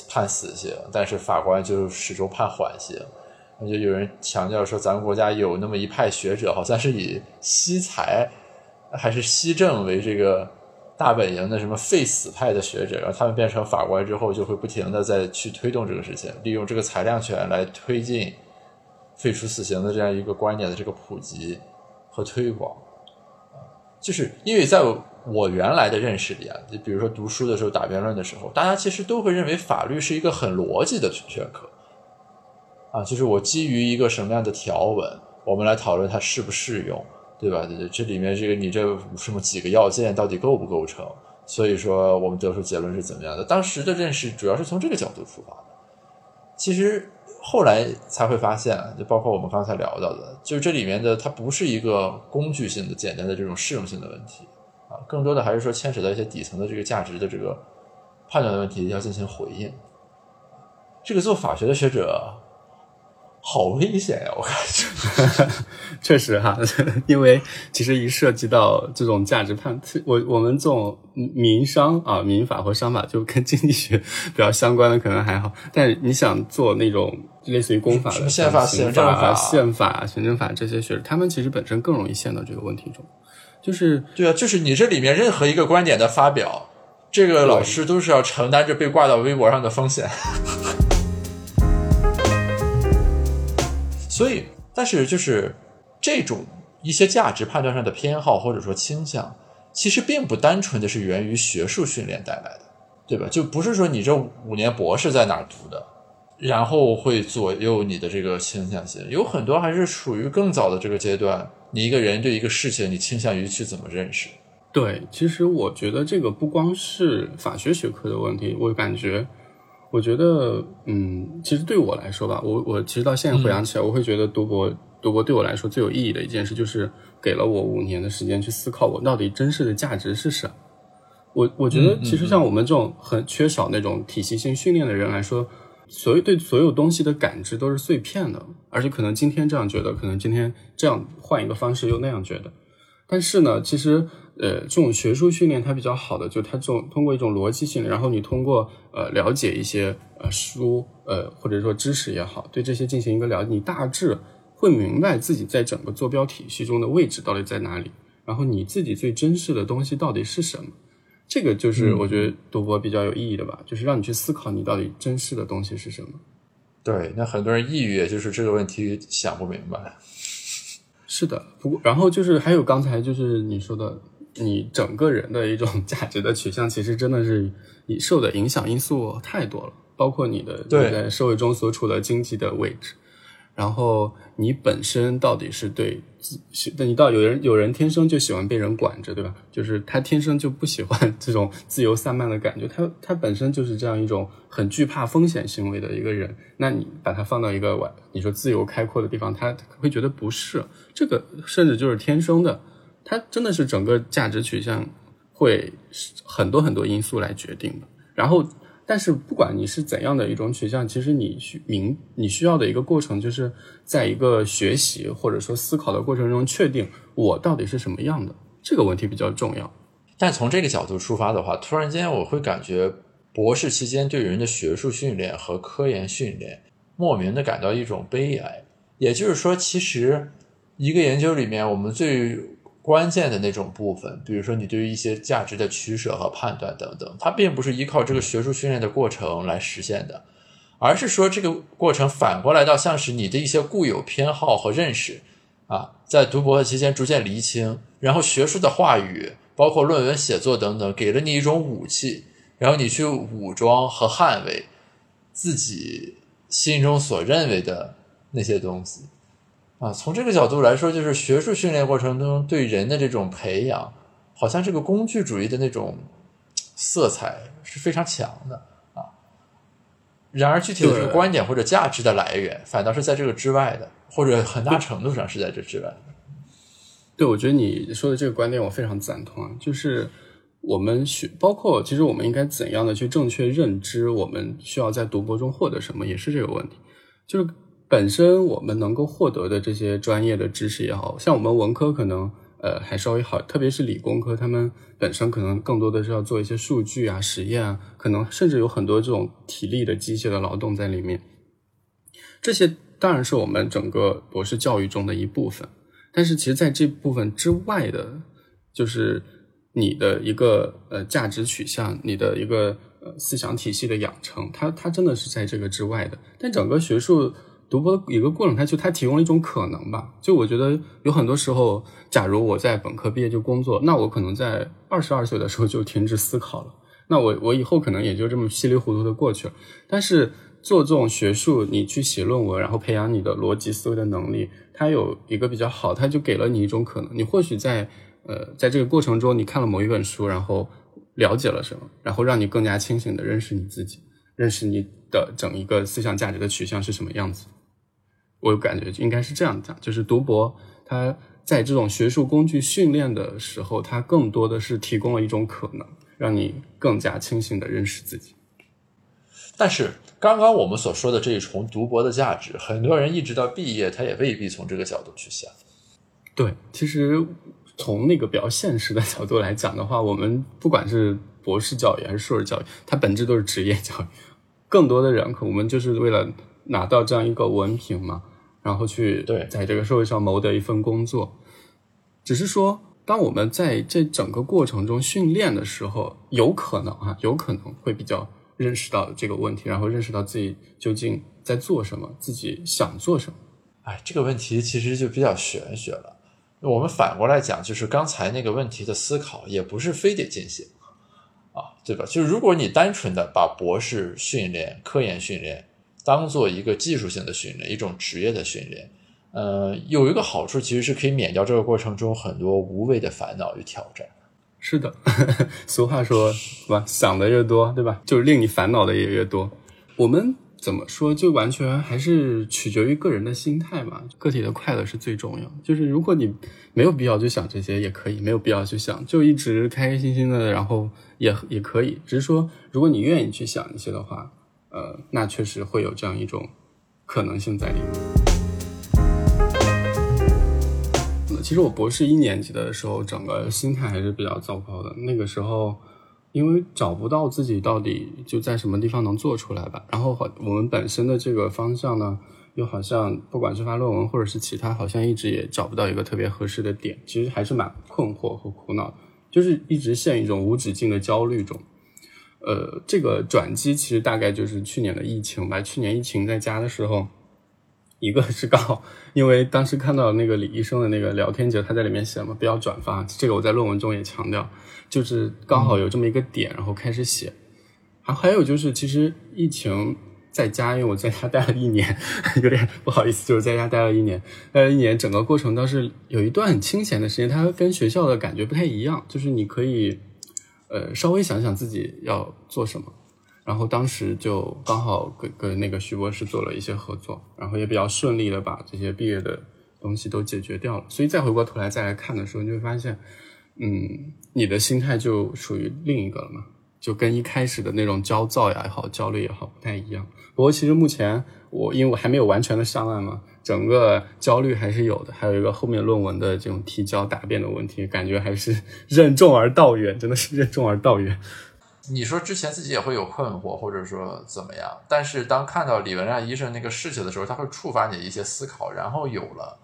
判死刑，但是法官就始终判缓刑。那就有人强调说，咱们国家有那么一派学者，好像是以西财还是西政为这个。大本营的什么废死派的学者，然后他们变成法官之后，就会不停的再去推动这个事情，利用这个裁量权来推进废除死刑的这样一个观点的这个普及和推广。就是因为在我原来的认识里啊，就比如说读书的时候打辩论的时候，大家其实都会认为法律是一个很逻辑的学科啊，就是我基于一个什么样的条文，我们来讨论它适不适用。对吧？这这里面这个你这什么几个要件到底构不构成？所以说我们得出结论是怎么样的？当时的认识主要是从这个角度出发的。其实后来才会发现，就包括我们刚才聊到的，就是这里面的它不是一个工具性的简单的这种适用性的问题啊，更多的还是说牵扯到一些底层的这个价值的这个判断的问题要进行回应。这个做法学的学者。好危险呀！我感觉，*laughs* 确实哈，*laughs* 因为其实一涉及到这种价值判，我我们这种民商啊，民法或商法就跟经济学比较相关的可能还好，但你想做那种类似于公法的宪法、行政法、宪法、行政法这些学，他们其实本身更容易陷到这个问题中。就是对啊，就是你这里面任何一个观点的发表，这个老师都是要承担着被挂到微博上的风险。所以，但是就是这种一些价值判断上的偏好或者说倾向，其实并不单纯的是源于学术训练带来的，对吧？就不是说你这五年博士在哪儿读的，然后会左右你的这个倾向性。有很多还是属于更早的这个阶段，你一个人对一个事情，你倾向于去怎么认识？对，其实我觉得这个不光是法学学科的问题，我感觉。我觉得，嗯，其实对我来说吧，我我其实到现在回想起来，我会觉得读博读博对我来说最有意义的一件事，就是给了我五年的时间去思考我到底真实的价值是什么。我我觉得，其实像我们这种很缺少那种体系性训练的人来说，所有对所有东西的感知都是碎片的，而且可能今天这样觉得，可能今天这样换一个方式又那样觉得。但是呢，其实。呃，这种学术训练它比较好的，就它这种通过一种逻辑性，然后你通过呃了解一些呃书呃或者说知识也好，对这些进行一个了解，你大致会明白自己在整个坐标体系中的位置到底在哪里，然后你自己最珍视的东西到底是什么，这个就是我觉得读博比较有意义的吧，就是让你去思考你到底珍视的东西是什么。对，那很多人抑郁，就是这个问题想不明白。是的，不过然后就是还有刚才就是你说的。你整个人的一种价值的取向，其实真的是你受的影响因素太多了，包括你的在社会中所处的经济的位置，然后你本身到底是对自，你到有人有人天生就喜欢被人管着，对吧？就是他天生就不喜欢 *laughs* 这种自由散漫的感觉，他他本身就是这样一种很惧怕风险行为的一个人，那你把他放到一个你说自由开阔的地方，他会觉得不是这个，甚至就是天生的。它真的是整个价值取向会很多很多因素来决定的。然后，但是不管你是怎样的一种取向，其实你需明你需要的一个过程，就是在一个学习或者说思考的过程中，确定我到底是什么样的这个问题比较重要。但从这个角度出发的话，突然间我会感觉博士期间对人的学术训练和科研训练，莫名的感到一种悲哀。也就是说，其实一个研究里面，我们最关键的那种部分，比如说你对于一些价值的取舍和判断等等，它并不是依靠这个学术训练的过程来实现的，而是说这个过程反过来到像是你的一些固有偏好和认识啊，在读博的期间逐渐厘清，然后学术的话语，包括论文写作等等，给了你一种武器，然后你去武装和捍卫自己心中所认为的那些东西。啊，从这个角度来说，就是学术训练过程中对人的这种培养，好像这个工具主义的那种色彩是非常强的啊。然而，具体的这个观点或者价值的来源，反倒是在这个之外的，或者很大程度上是在这之外的。对，我觉得你说的这个观点我非常赞同啊，就是我们学包括其实我们应该怎样的去正确认知我们需要在读博中获得什么，也是这个问题。就是本身我们能够获得的这些专业的知识也好像我们文科可能呃还稍微好，特别是理工科，他们本身可能更多的是要做一些数据啊、实验啊，可能甚至有很多这种体力的机械的劳动在里面。这些当然是我们整个博士教育中的一部分，但是其实在这部分之外的，就是你的一个呃价值取向，你的一个呃思想体系的养成，它它真的是在这个之外的。但整个学术读博的一个过程，它就它提供了一种可能吧。就我觉得有很多时候，假如我在本科毕业就工作，那我可能在二十二岁的时候就停止思考了，那我我以后可能也就这么稀里糊涂的过去了。但是做这种学术，你去写论文，然后培养你的逻辑思维的能力，它有一个比较好，它就给了你一种可能。你或许在呃在这个过程中，你看了某一本书，然后了解了什么，然后让你更加清醒的认识你自己，认识你的整一个思想价值的取向是什么样子。我感觉应该是这样讲，就是读博，它在这种学术工具训练的时候，它更多的是提供了一种可能，让你更加清醒的认识自己。但是刚刚我们所说的这一重读博的价值，很多人一直到毕业，他也未必从这个角度去想。对，其实从那个比较现实的角度来讲的话，我们不管是博士教育还是硕士教育，它本质都是职业教育。更多的人，可我们就是为了拿到这样一个文凭嘛，然后去对在这个社会上谋得一份工作。只是说，当我们在这整个过程中训练的时候，有可能啊，有可能会比较认识到这个问题，然后认识到自己究竟在做什么，自己想做什么。哎，这个问题其实就比较玄学了。我们反过来讲，就是刚才那个问题的思考，也不是非得进行啊，对吧？就是如果你单纯的把博士训练、科研训练当做一个技术性的训练，一种职业的训练，呃，有一个好处，其实是可以免掉这个过程中很多无谓的烦恼与挑战。是的，*laughs* 俗话说，是吧？想的越多，对吧？就是令你烦恼的也越多。我们怎么说，就完全还是取决于个人的心态嘛。个体的快乐是最重要。就是如果你没有必要去想这些，也可以；没有必要去想，就一直开开心心的，然后也也可以。只是说，如果你愿意去想一些的话，呃，那确实会有这样一种可能性在里面。其实我博士一年级的时候，整个心态还是比较糟糕的。那个时候，因为找不到自己到底就在什么地方能做出来吧。然后好，我们本身的这个方向呢，又好像不管是发论文或者是其他，好像一直也找不到一个特别合适的点。其实还是蛮困惑和苦恼，就是一直陷一种无止境的焦虑中。呃，这个转机其实大概就是去年的疫情吧。去年疫情在家的时候。一个是刚好，因为当时看到那个李医生的那个聊天节，他在里面写嘛，不要转发。这个我在论文中也强调，就是刚好有这么一个点，然后开始写。还还有就是，其实疫情在家，因为我在家待了一年，*laughs* 有点不好意思，就是在家待了一年，待了一年，整个过程倒是有一段很清闲的时间，它跟学校的感觉不太一样，就是你可以呃稍微想想自己要做什么。然后当时就刚好跟跟那个徐博士做了一些合作，然后也比较顺利的把这些毕业的东西都解决掉了。所以再回过头来再来看的时候，你就会发现，嗯，你的心态就属于另一个了嘛，就跟一开始的那种焦躁呀也好、焦虑也好不太一样。不过其实目前我因为我还没有完全的上岸嘛，整个焦虑还是有的，还有一个后面论文的这种提交答辩的问题，感觉还是 *laughs* 任重而道远，真的是任重而道远。你说之前自己也会有困惑，或者说怎么样？但是当看到李文亮医生那个事情的时候，他会触发你的一些思考，然后有了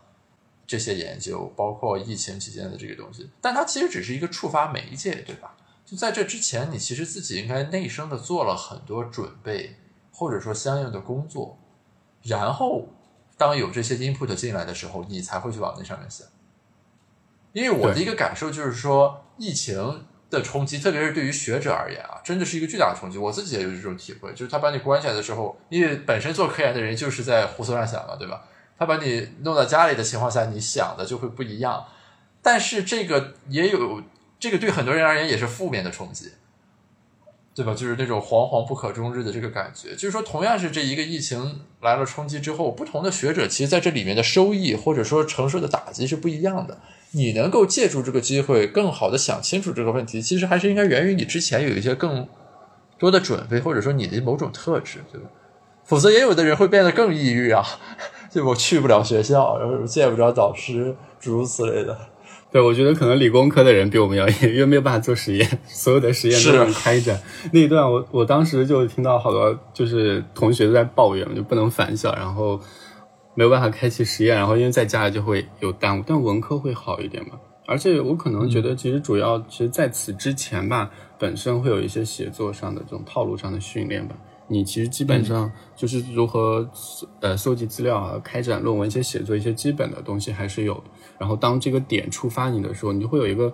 这些研究，包括疫情期间的这个东西。但它其实只是一个触发媒介，对吧？就在这之前，你其实自己应该内生的做了很多准备，或者说相应的工作，然后当有这些 input 进来的时候，你才会去往那上面想。因为我的一个感受就是说，疫情。的冲击，特别是对于学者而言啊，真的是一个巨大的冲击。我自己也有这种体会，就是他把你关起来的时候，因为本身做科研的人就是在胡思乱想嘛，对吧？他把你弄到家里的情况下，你想的就会不一样。但是这个也有，这个对很多人而言也是负面的冲击，对吧？就是那种惶惶不可终日的这个感觉。就是说，同样是这一个疫情来了冲击之后，不同的学者其实在这里面的收益或者说承受的打击是不一样的。你能够借助这个机会更好的想清楚这个问题，其实还是应该源于你之前有一些更多的准备，或者说你的某种特质，对吧？否则也有的人会变得更抑郁啊，*laughs* 就我去不了学校，然后见不着导师，诸如此类的。对，我觉得可能理工科的人比我们要严，因为没有办法做实验，所有的实验都能开展。那一段我我当时就听到好多就是同学都在抱怨，就不能返校，然后没有办法开启实验，然后因为在家里就会有耽误。但文科会好一点嘛？而且我可能觉得，其实主要其实在此之前吧，本身会有一些写作上的这种套路上的训练吧。你其实基本上就是如何呃搜集资料啊，开展论文一些写作一些基本的东西还是有。然后当这个点触发你的时候，你就会有一个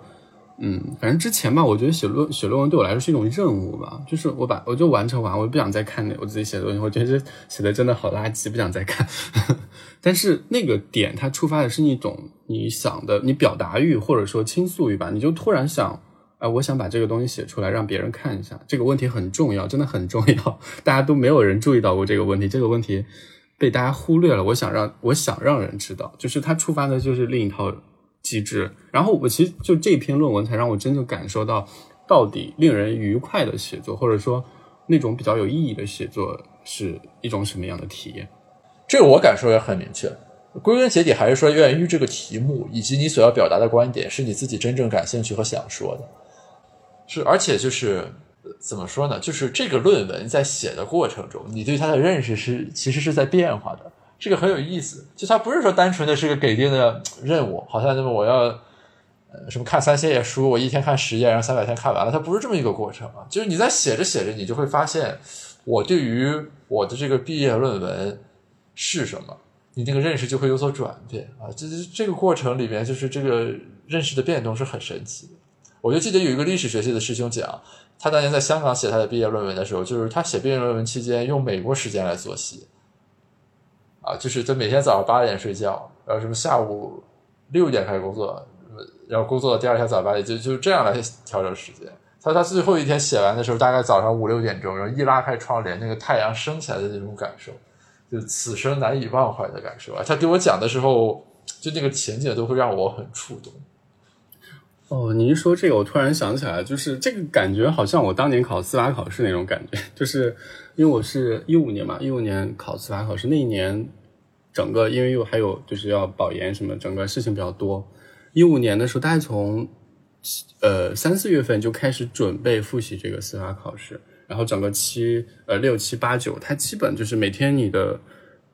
嗯，反正之前吧，我觉得写论写论文对我来说是一种任务吧，就是我把我就完成完，我不想再看那我自己写的东西，我觉得写的真的好垃圾，不想再看。*laughs* 但是那个点它触发的是一种你想的你表达欲或者说倾诉欲吧，你就突然想。啊，我想把这个东西写出来，让别人看一下。这个问题很重要，真的很重要。大家都没有人注意到过这个问题，这个问题被大家忽略了。我想让我想让人知道，就是它触发的就是另一套机制。然后我其实就这篇论文才让我真正感受到，到底令人愉快的写作，或者说那种比较有意义的写作是一种什么样的体验。这个我感受也很明确。归根结底还是说源于这个题目，以及你所要表达的观点是你自己真正感兴趣和想说的。是，而且就是怎么说呢？就是这个论文在写的过程中，你对它的认识是其实是在变化的。这个很有意思，就它不是说单纯的是个给定的任务，好像那么我要呃什么看三千页书，我一天看十页，然后三百天看完了，它不是这么一个过程啊。就是你在写着写着，你就会发现，我对于我的这个毕业论文是什么，你那个认识就会有所转变啊。这这个过程里面，就是这个认识的变动是很神奇的。我就记得有一个历史学系的师兄讲，他当年在香港写他的毕业论文的时候，就是他写毕业论文期间用美国时间来作息，啊，就是他每天早上八点睡觉，然后什么下午六点开始工作，然后工作到第二天早上八点，就就这样来调整时间。他他最后一天写完的时候，大概早上五六点钟，然后一拉开窗帘，那个太阳升起来的那种感受，就此生难以忘怀的感受啊！他给我讲的时候，就那个情景都会让我很触动。哦，你一说这个，我突然想起来，就是这个感觉好像我当年考司法考试那种感觉，就是因为我是一五年嘛，一五年考司法考试那一年，整个因为又还有就是要保研什么，整个事情比较多。一五年的时候，大概从呃三四月份就开始准备复习这个司法考试，然后整个七呃六七八九，它基本就是每天你的。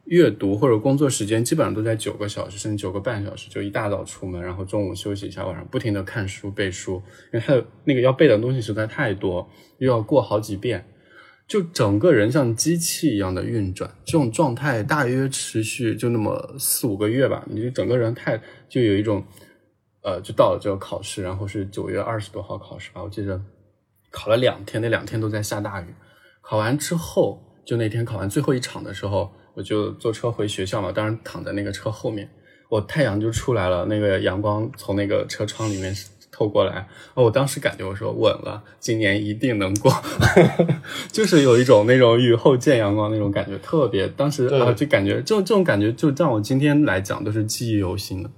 阅读或者工作时间基本上都在九个小时，甚至九个半小时，就一大早出门，然后中午休息一下，晚上不停的看书背书，因为还有那个要背的东西实在太多，又要过好几遍，就整个人像机器一样的运转，这种状态大约持续就那么四五个月吧，你就整个人太就有一种，呃，就到了这个考试，然后是九月二十多号考试吧，我记得考了两天，那两天都在下大雨，考完之后，就那天考完最后一场的时候。我就坐车回学校嘛，当然躺在那个车后面，我太阳就出来了，那个阳光从那个车窗里面透过来，哦我当时感觉我说稳了，今年一定能过，*laughs* 就是有一种那种雨后见阳光那种感觉，特别当时啊，就感觉这种这种感觉，就让我今天来讲都是记忆犹新的。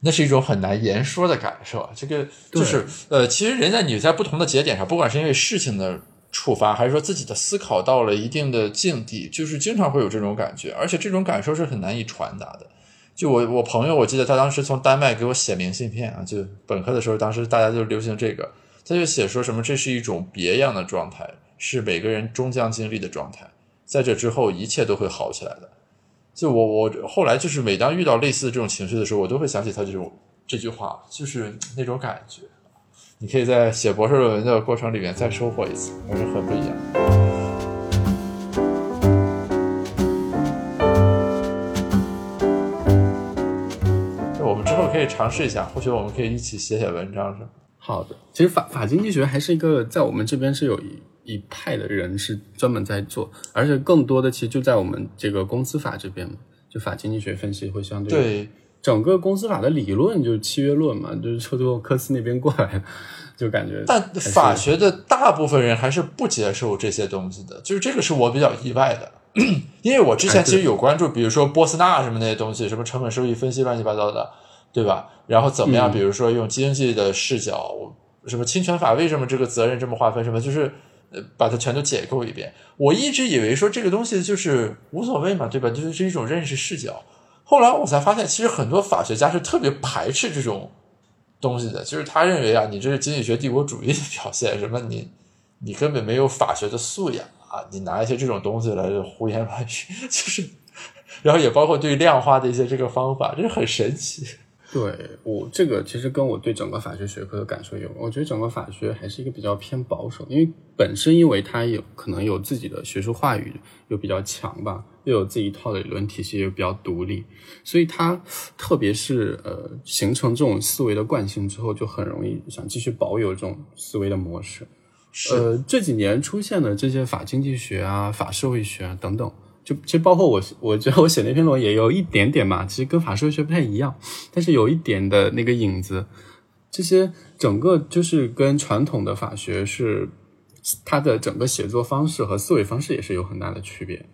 那是一种很难言说的感受啊，这个就是呃，其实人在你在不同的节点上，不管是因为事情的。触发，还是说自己的思考到了一定的境地，就是经常会有这种感觉，而且这种感受是很难以传达的。就我我朋友，我记得他当时从丹麦给我写明信片啊，就本科的时候，当时大家就流行这个，他就写说什么这是一种别样的状态，是每个人终将经历的状态，在这之后一切都会好起来的。就我我后来就是每当遇到类似的这种情绪的时候，我都会想起他这种这句话，就是那种感觉。你可以在写博士论文的过程里面再收获一次，还是很不一样。我们之后可以尝试一下，或许我们可以一起写写文章，是好的，其实法法经济学还是一个在我们这边是有一一派的人是专门在做，而且更多的其实就在我们这个公司法这边嘛，就法经济学分析会相对对。整个公司法的理论就是契约论嘛，就是从科斯那边过来的，就感觉。但法学的大部分人还是不接受这些东西的，就是这个是我比较意外的，*clears throat* 因为我之前其实有关注，比如说波斯纳什么那些东西，什么成本收益分析乱七八糟的，对吧？然后怎么样？嗯比如说用经济的视角，什么侵权法为什么这个责任这么划分？什么就是呃把它全都解构一遍。我一直以为说这个东西就是无所谓嘛，对吧？就是是一种认识视角。后来我才发现，其实很多法学家是特别排斥这种东西的，就是他认为啊，你这是经济学帝国主义的表现，什么你你根本没有法学的素养啊，你拿一些这种东西来胡言乱语，*laughs* 就是，然后也包括对量化的一些这个方法，这是很神奇。对我这个其实跟我对整个法学学科的感受有关，我觉得整个法学还是一个比较偏保守，因为本身因为它有可能有自己的学术话语又比较强吧，又有自己一套的理论体系，又比较独立，所以它特别是呃形成这种思维的惯性之后，就很容易想继续保有这种思维的模式。呃，这几年出现的这些法经济学啊、法社会学啊等等，就其实包括我，我觉得我写那篇论文也有一点点嘛，其实跟法社会学不太一样，但是有一点的那个影子。这些整个就是跟传统的法学是它的整个写作方式和思维方式也是有很大的区别。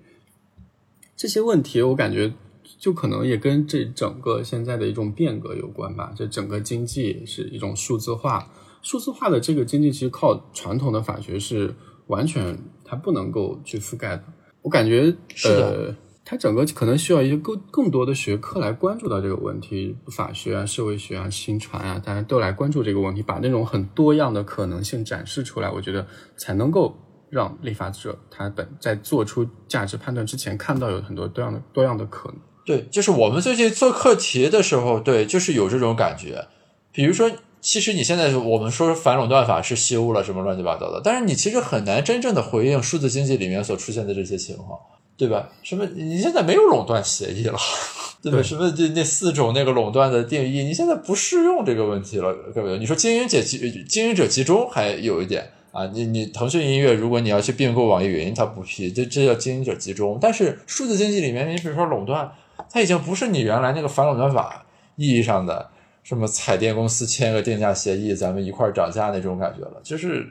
这些问题我感觉就可能也跟这整个现在的一种变革有关吧。这整个经济是一种数字化，数字化的这个经济其实靠传统的法学是完全它不能够去覆盖的。我感觉是的呃，它整个可能需要一些更更多的学科来关注到这个问题，法学啊、社会学啊、新传啊，大家都来关注这个问题，把那种很多样的可能性展示出来，我觉得才能够让立法者他本在做出价值判断之前，看到有很多多样的多样的可能。对，就是我们最近做课题的时候，对，就是有这种感觉。比如说，其实你现在我们说反垄断法是修了什么乱七八糟的，但是你其实很难真正的回应数字经济里面所出现的这些情况，对吧？什么你现在没有垄断协议了，*laughs* 对吧？对什么这那四种那个垄断的定义，你现在不适用这个问题了，各位。你说经营者集经营者集中还有一点啊，你你腾讯音乐，如果你要去并购网易云，它不批，这这叫经营者集中。但是数字经济里面，你比如说垄断。它已经不是你原来那个反垄断法意义上的什么彩电公司签个定价协议，咱们一块儿涨价那种感觉了。就是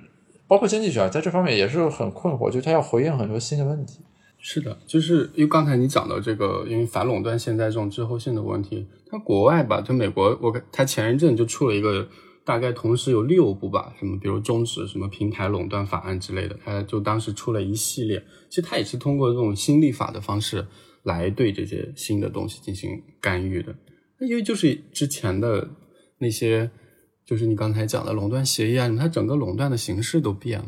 包括经济学在这方面也是很困惑，就它要回应很多新的问题。是的，就是因为刚才你讲的这个，因为反垄断现在这种滞后性的问题，它国外吧，就美国，我它前一阵就出了一个，大概同时有六部吧，什么比如终止什么平台垄断法案之类的，它就当时出了一系列，其实它也是通过这种新立法的方式来对这些新的东西进行干预的。因为就是之前的那些，就是你刚才讲的垄断协议啊，它整个垄断的形式都变了。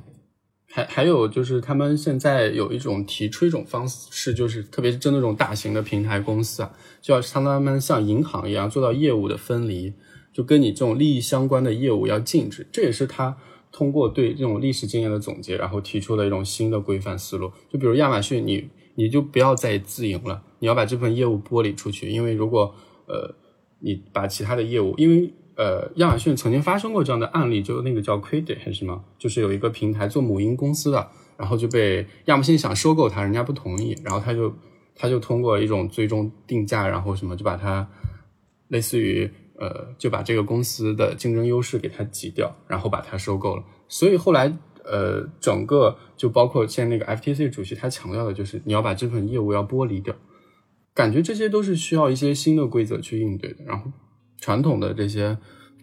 还还有就是，他们现在有一种提出一种方式，就是特别是针对这种大型的平台公司啊，就要让他们像银行一样做到业务的分离，就跟你这种利益相关的业务要禁止。这也是他通过对这种历史经验的总结，然后提出了一种新的规范思路。就比如亚马逊，你你就不要再自营了，你要把这份业务剥离出去，因为如果呃你把其他的业务，因为呃，亚马逊曾经发生过这样的案例，就那个叫 Quiddy 还是什么，就是有一个平台做母婴公司的，然后就被亚马逊想收购它，人家不同意，然后他就他就通过一种最终定价，然后什么就把它类似于呃就把这个公司的竞争优势给它挤掉，然后把它收购了。所以后来呃整个就包括现在那个 FTC 主席他强调的就是你要把这份业务要剥离掉，感觉这些都是需要一些新的规则去应对的，然后。传统的这些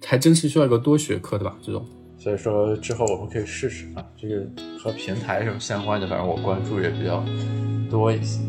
还真是需要一个多学科的吧？这种，所以说之后我们可以试试啊，这个和平台什么相关的，反正我关注也比较多一些。